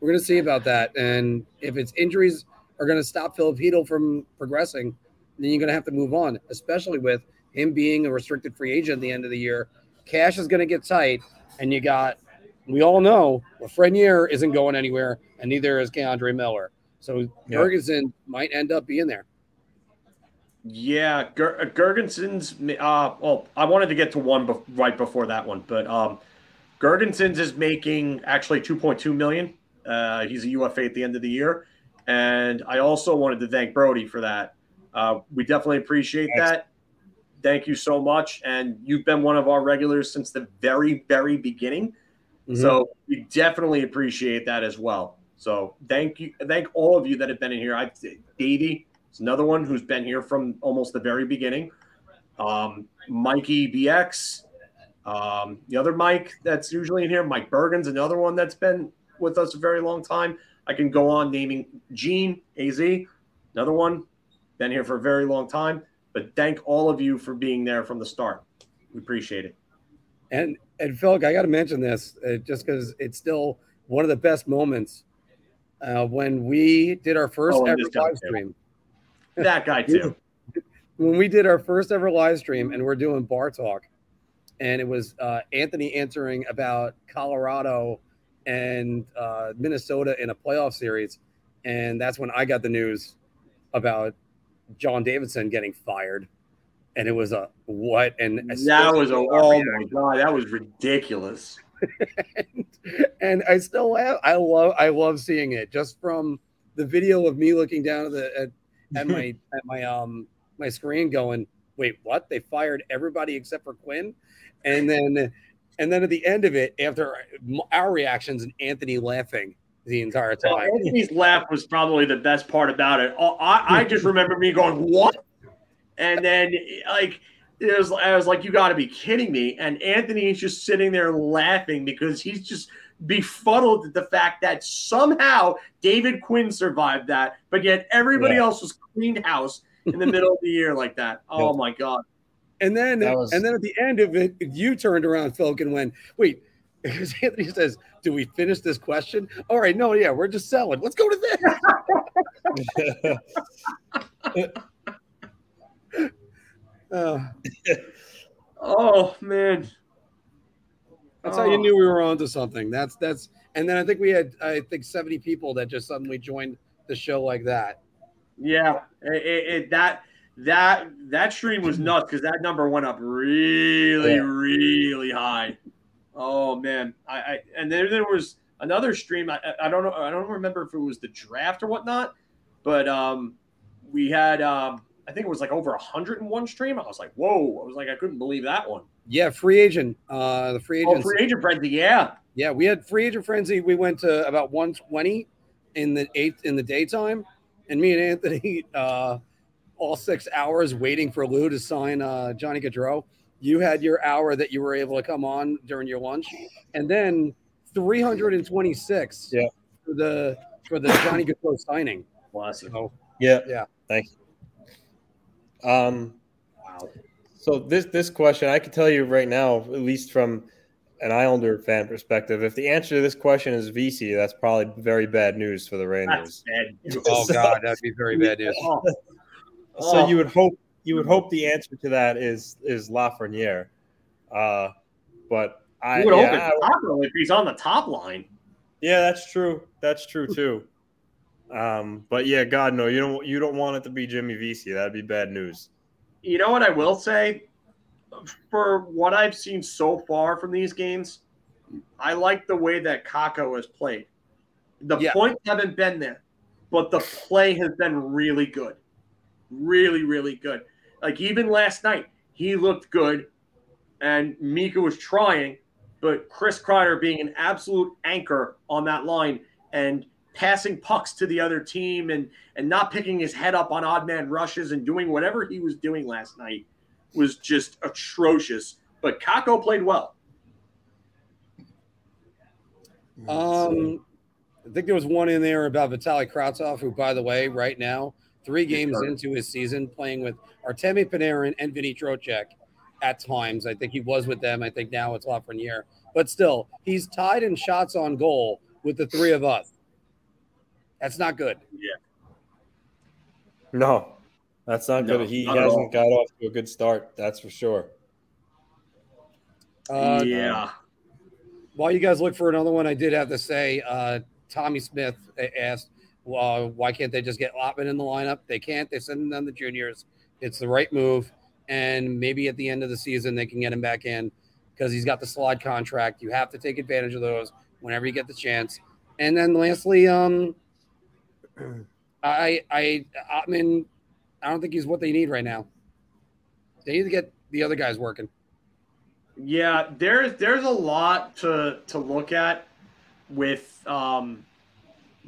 We're going to see about that, and if its injuries are going to stop Filipino from progressing, then you're going to have to move on, especially with him being a restricted free agent at the end of the year. Cash is going to get tight, and you got we all know Lafreniere isn't going anywhere, and neither is K'Andre Miller. So yeah. Ferguson might end up being there. Yeah, Ger- uh, Uh, well, I wanted to get to one be- right before that one, but um, Girgensons is making actually 2.2 million. Uh, he's a UFA at the end of the year, and I also wanted to thank Brody for that. Uh, we definitely appreciate that. Thank you so much. And you've been one of our regulars since the very, very beginning. Mhm. So we definitely appreciate that as well. So thank you, thank all of you that have been in here. I Davey is another one who's been here from almost the very beginning. Um, Mikey BX, um, the other Mike that's usually in here, Mike Bergen's another one that's been with us a very long time. I can go on naming Gene AZ, another one, been here for a very long time. But thank all of you for being there from the start. We appreciate it. And and Phil, I got to mention this uh, just because it's still one of the best moments uh, when we did our first Oh, ever live too. stream. That guy too. When we did our first ever live stream, and we're doing bar talk, and it was uh, Anthony answering about Colorado and uh, Minnesota in a playoff series, and that's when I got the news about John Davidson getting fired, and it was a what? And That was a oh my god, that was ridiculous. and I still laugh. I love I love seeing it just from the video of me looking down at the at, at my at my um my screen going, wait, what? They fired everybody except for Quinn, and then and then at the end of it, after our reactions and Anthony laughing the entire time. Anthony's laugh was probably the best part about it. I, I hmm. just remember me going, "What?" And then like it was, I was like, "You got to be kidding me!" And Anthony is just sitting there laughing because he's just befuddled at the fact that somehow David Quinn survived that, but yet everybody Yeah. else was cleaned house in the middle of the year like that. Oh my god! And then was- and then at the end of it, you turned around, Philk, and went, wait. Because Anthony says, "Do we finish this question?" All right, no, yeah, we're just selling. Let's go to this. Uh, Oh man, That's how you Oh. knew we were onto something. That's that's and then I think we had I think 70 people that just suddenly joined the show like that. Yeah, it, it, it- that that that stream was nuts because that number went up really, Yeah. really high. Oh man, I, I and then there was another stream. I, I- don't know. I don't remember if it was the draft or whatnot, but um, we had um, I think it was like over 101 stream. I was like, whoa! I was like, I couldn't believe that one. Yeah, free agent. Uh the free agent. Oh, free agent frenzy, yeah. yeah, we had free agent frenzy. We went to about 120 in the eighth in the daytime. And me and Anthony uh all six hours waiting for Lou to sign uh Johnny Gaudreau. You had your hour that you were able to come on during your lunch, and then 326 Yeah. for the for the Johnny Gaudreau signing. Awesome. So yeah. Yeah. Thank you. Um, Wow. so this this question, I can tell you right now, at least from an Islander fan perspective, if the answer to this question is Vesey, that's probably very bad news for the That's Rangers. bad. Oh God, that'd be very bad news. Oh. So Oh. you would hope you would hope the answer to that is is Lafreniere. Uh, but I You would hope it's Kakko if he's on the top line. yeah, that's true. That's true too. Um, but yeah, God no, you don't you don't want it to be Jimmy Vesey. That'd be bad news. You know what I will say? For what I've seen so far from these games, I like the way that Kakko has played. The Yeah. points haven't been there, but the play has been really good. Really, really good. Like even last night, he looked good and Mika was trying, but Chris Kreider being an absolute anchor on that line and passing pucks to the other team and and not picking his head up on odd man rushes and doing whatever he was doing last night was just atrocious. But Kakko played well. Um, I think there was one in there about Vitaly Kravtsov, who, by the way, right now, three games hurt. into his season, playing with Artemi Panarin and Vinny Trocheck at times. I think he was with them. I think now it's Lafreniere. But still, he's tied in shots on goal with the three of us. That's not good. Yeah. No, that's not No, good. He not hasn't got off to a good start. That's for sure. Uh, yeah. While you guys look for another one, I did have to say uh, Tommy Smith asked, why can't they just get Othmann in the lineup? They can't. They send down the juniors. It's the right move. And maybe at the end of the season, they can get him back in because he's got the slide contract. You have to take advantage of those whenever you get the chance. And then lastly, um, I, I, Othmann I don't think he's what they need right now. They need to get the other guys working. Yeah, there's there's a lot to to look at with um,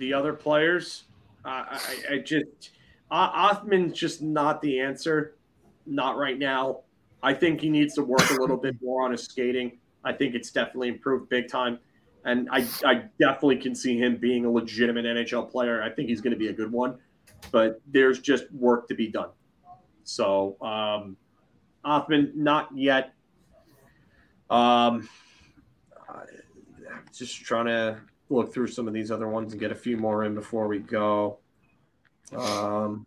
the other players. I, I, just Othmann's just not the answer, not right now. I think he needs to work a little bit more on his skating. I think it's definitely improved big time, and I I definitely can see him being a legitimate NHL player. I think he's going to be a good one, but there's just work to be done. So um, Othmann, not yet. Um, just trying to look through some of these other ones and get a few more in before we go. Um,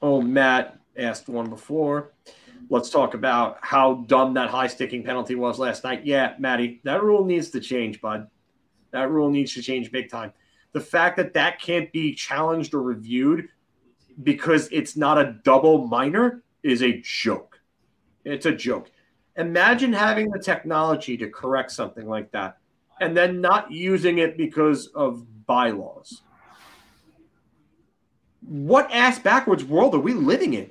oh, Matt asked one before. Let's talk about how dumb that high sticking penalty was last night. Yeah, Maddie, that rule needs to change, bud. That rule needs to change big time. The fact that that can't be challenged or reviewed because it's not a double minor is a joke. It's a joke. Imagine having the technology to correct something like that and then not using it because of bylaws. What ass backwards world are we living in?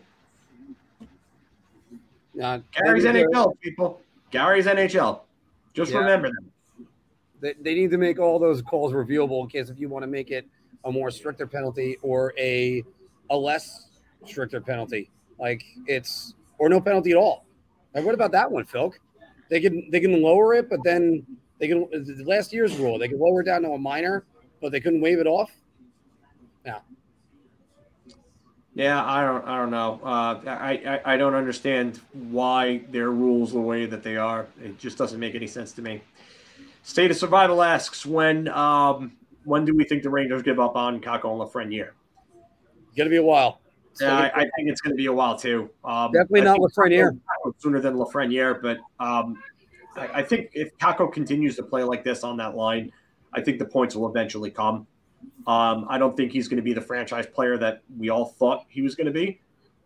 Uh, Gary's NHL, people. Gary's NHL. Just Yeah. remember them. they, they need to make all those calls reviewable in case if you want to make it a more stricter penalty or a a less stricter penalty. Like it's or no penalty at all. Like what about that one, Phil? They can they can lower it, but then they can the last year's rule they could lower it down to a minor, but they couldn't waive it off. Yeah, Yeah, I don't, I don't know. Uh, I, I, I don't understand why their rules the way that they are. It just doesn't make any sense to me. State of Survival asks when, um, when do we think the Rangers give up on Kakko and Lafreniere? Gonna be a while. Yeah, I, I think it's to be a while too. Um, Definitely not Lafreniere. Sooner than Lafreniere, but um, I, think if Kakko continues to play like this on that line, I think the points will eventually come. Um, I don't think he's going to be the franchise player that we all thought he was going to be,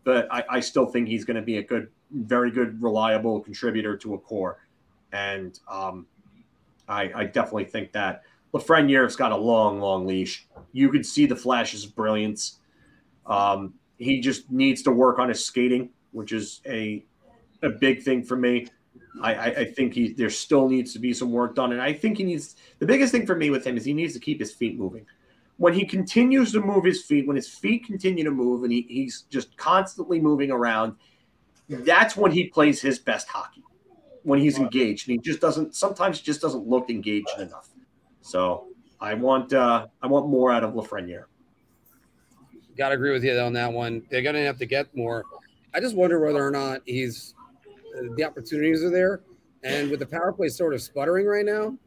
but I, I still think he's going to be a good, very good, reliable contributor to a core. And um, I, I definitely think that Lafreniere's got a long, long leash. You could see the flashes of brilliance. Um, he just needs to work on his skating, which is a a big thing for me. I, I, I think he there still needs to be some work done, and I think he needs the biggest thing for me with him is he needs to keep his feet moving. When he continues to move his feet, when his feet continue to move, and he, he's just constantly moving around, that's when he plays his best hockey. When he's engaged, and he just doesn't. Sometimes just doesn't look engaged enough. So I want uh, I want more out of Lafreniere. Got to agree with you on that one. They're going to have to get more. I just wonder whether or not he's the opportunities are there. And with the power play sort of sputtering right now,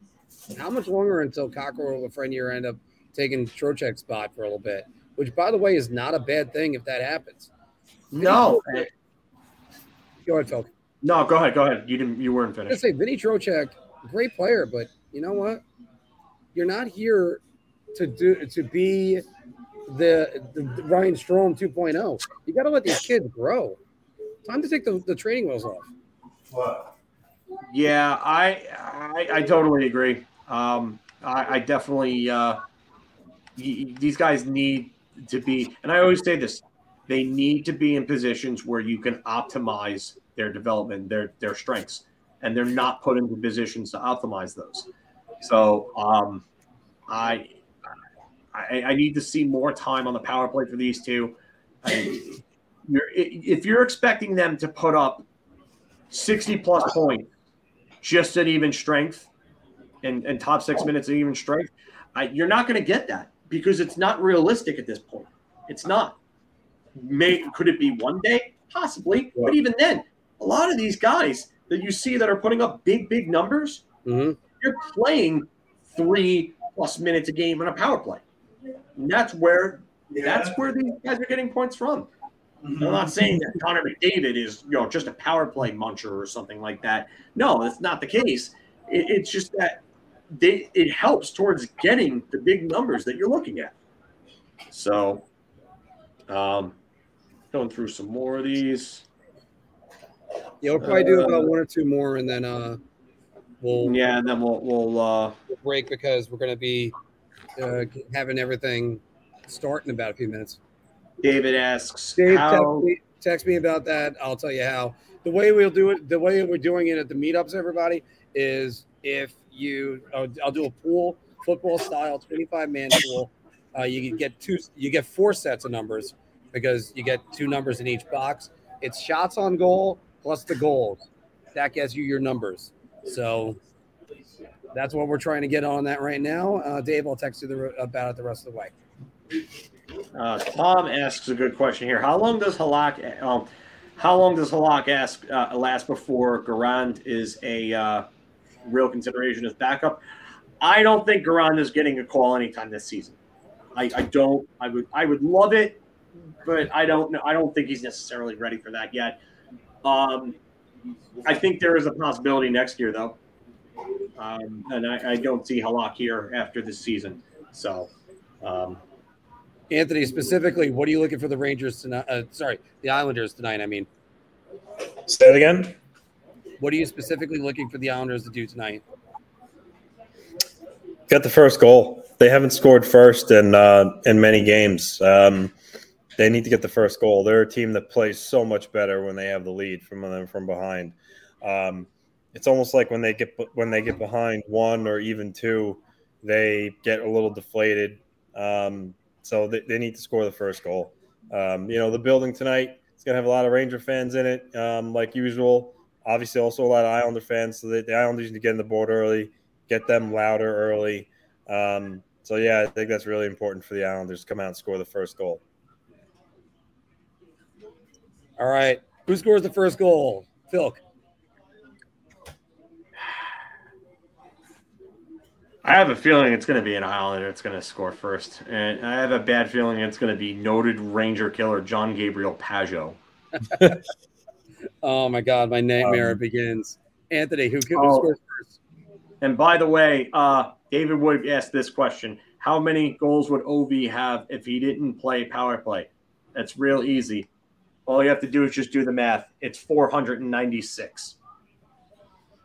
how much longer until Kakko or Lafreniere end up taking Trocheck's spot for a little bit? Which, by the way, is not a bad thing if that happens. No, Go ahead, Phil. no, go ahead, go ahead. You didn't, you weren't finished. I say Vinny Trocheck, great player, but you know what? You're not here to do to be the, the, the Ryan Strome 2.0. You got to let these kids grow. Time to take the, the training wheels off. Yeah, I, I, I totally agree. Um, I, I definitely, uh, y- these guys need to be, and I always say this, they need to be in positions where you can optimize their development, their their strengths, and they're not put into positions to optimize those. So, um, I, I, I need to see more time on the power play for these two. I, you're, if you're expecting them to put up 60 plus points just at even strength and, and top six minutes at even strength, I, you're not going to get that because it's not realistic at this point. It's not. May could it be one day? Possibly, but even then, a lot of these guys that you see that are putting up big, big numbers, Mhm. you're playing three plus minutes a game on a power play. And that's where that's where these guys are getting points from. I'm not saying that Connor McDavid is, you know, just a power play muncher or something like that. No, that's not the case. It, it's just that they it helps towards getting the big numbers that you're looking at. So, um, going through some more of these. Yeah, we'll probably do about one or two more, and then uh, we'll Yeah, and then we'll we'll uh, break because we're going to be uh, having everything start in about a few minutes. David asks Dave, how. text me, text me about that. I'll tell you how. The way we'll do it, the way we're doing it at the meetups, everybody, is if you, I'll, I'll do a pool, football style, 25 man pool. Uh, you get two, you get four sets of numbers because you get two numbers in each box. It's shots on goal plus the goals. That gets you your numbers. So that's what we're trying to get on that right now. Uh, Dave, I'll text you the, about it the rest of the way. Uh, Tom asks a good question here. How long does Halak? Um, how long does Halak ask uh, last before Garand is a uh, real consideration as backup? I don't think Garand is getting a call anytime this season. I, I don't. I would. I would love it, but I don't know. I don't think he's necessarily ready for that yet. Um, I think there is a possibility next year, though, um, and I, I don't see Halak here after this season. So. Um, Anthony, specifically, what are you looking for the Rangers tonight? Uh, sorry, the Islanders tonight. I mean, Say it again. what are you specifically looking for the Islanders to do tonight? Got the first goal. They haven't scored first in uh, in many games. Um, they need to get the first goal. They're a team that plays so much better when they have the lead from them from behind. Um, it's almost like when they get when they get behind one or even two, they get a little deflated. Um, so they, they need to score the first goal. Um, you know, the building tonight is going to have a lot of Ranger fans in it, um, like usual. Obviously, also a lot of Islander fans. So the, the Islanders need to get in the board early, get them louder early. Um, so yeah, I think that's really important for the Islanders to come out and score the first goal. All right, who scores the first goal? Phil. I have a feeling it's going to be an Islander It's going to score first, and I have a bad feeling it's going to be noted Ranger killer Jean-Gabriel Pageau. Oh my God, my nightmare Um, begins. Anthony, who, who Oh. scores first? And by the way, uh, David Wood asked this question: How many goals would Ov have if he didn't play power play? That's real easy. All you have to do is just do the math. It's 496.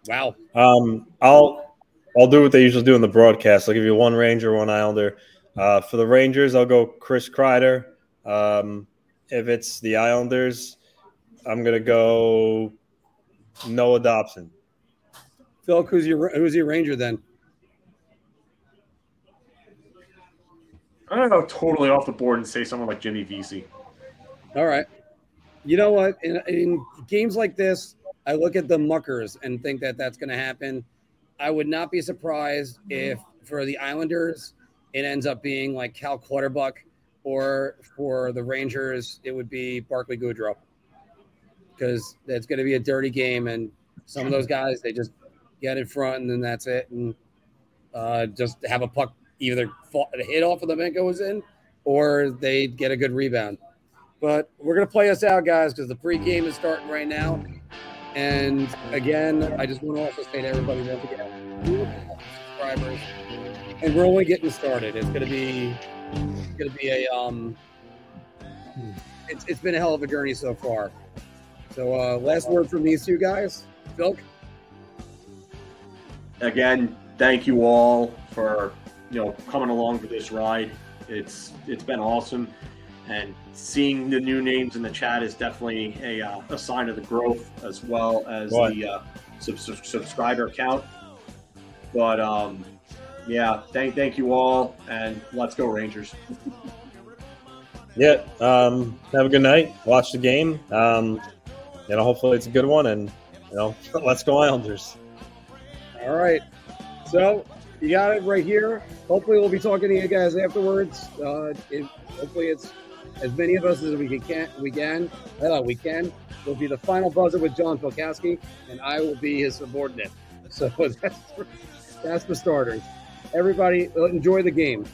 Wow. Um, I'll I'll do what they usually do in the broadcast. I'll give you one Ranger, one Islander. Uh, for the Rangers, I'll go Chris Kreider. Um, if it's the Islanders, I'm gonna go Noah Dobson. Phil, who's your who's your Ranger then? I'm gonna go totally off the board and say someone like Jimmy Vesey. All right. You know what? In, in games like this, I look at the muckers and think that that's going to happen. I would not be surprised if for the Islanders it ends up being like Cal Clutterbuck, or for the Rangers it would be Barclay Goodrow, because it's going to be a dirty game, and some of those guys they just get in front and then that's it, and uh, just have a puck either fall, hit off of them and goes in, or they get a good rebound. But we're gonna play us out, guys, because the pregame is starting right now. And again, I just want to also say to everybody, don't forget subscribers. And we're only getting started. It's gonna be it's gonna be a um it's, it's been a hell of a journey so far. So uh last word from these two guys. Phil. Again, thank you all for you know coming along for this ride. It's it's been awesome, and seeing the new names in the chat is definitely a, uh, a sign of the growth as well as What? the uh, sub- sub- subscriber count. But um, yeah, thank thank you all, and let's go Rangers. Yeah. Um, have a good night. Watch the game. Um, you know, hopefully it's a good one, and you know, let's go Islanders. All right. So you got it right here. Hopefully, we'll be talking to you guys afterwards. Uh, it, hopefully, it's as many of us as we can. We can. Uh, we can. Will be the final buzzer with John Filkowski, and I will be his subordinate. So that's that's for starters. Everybody, uh, enjoy the game.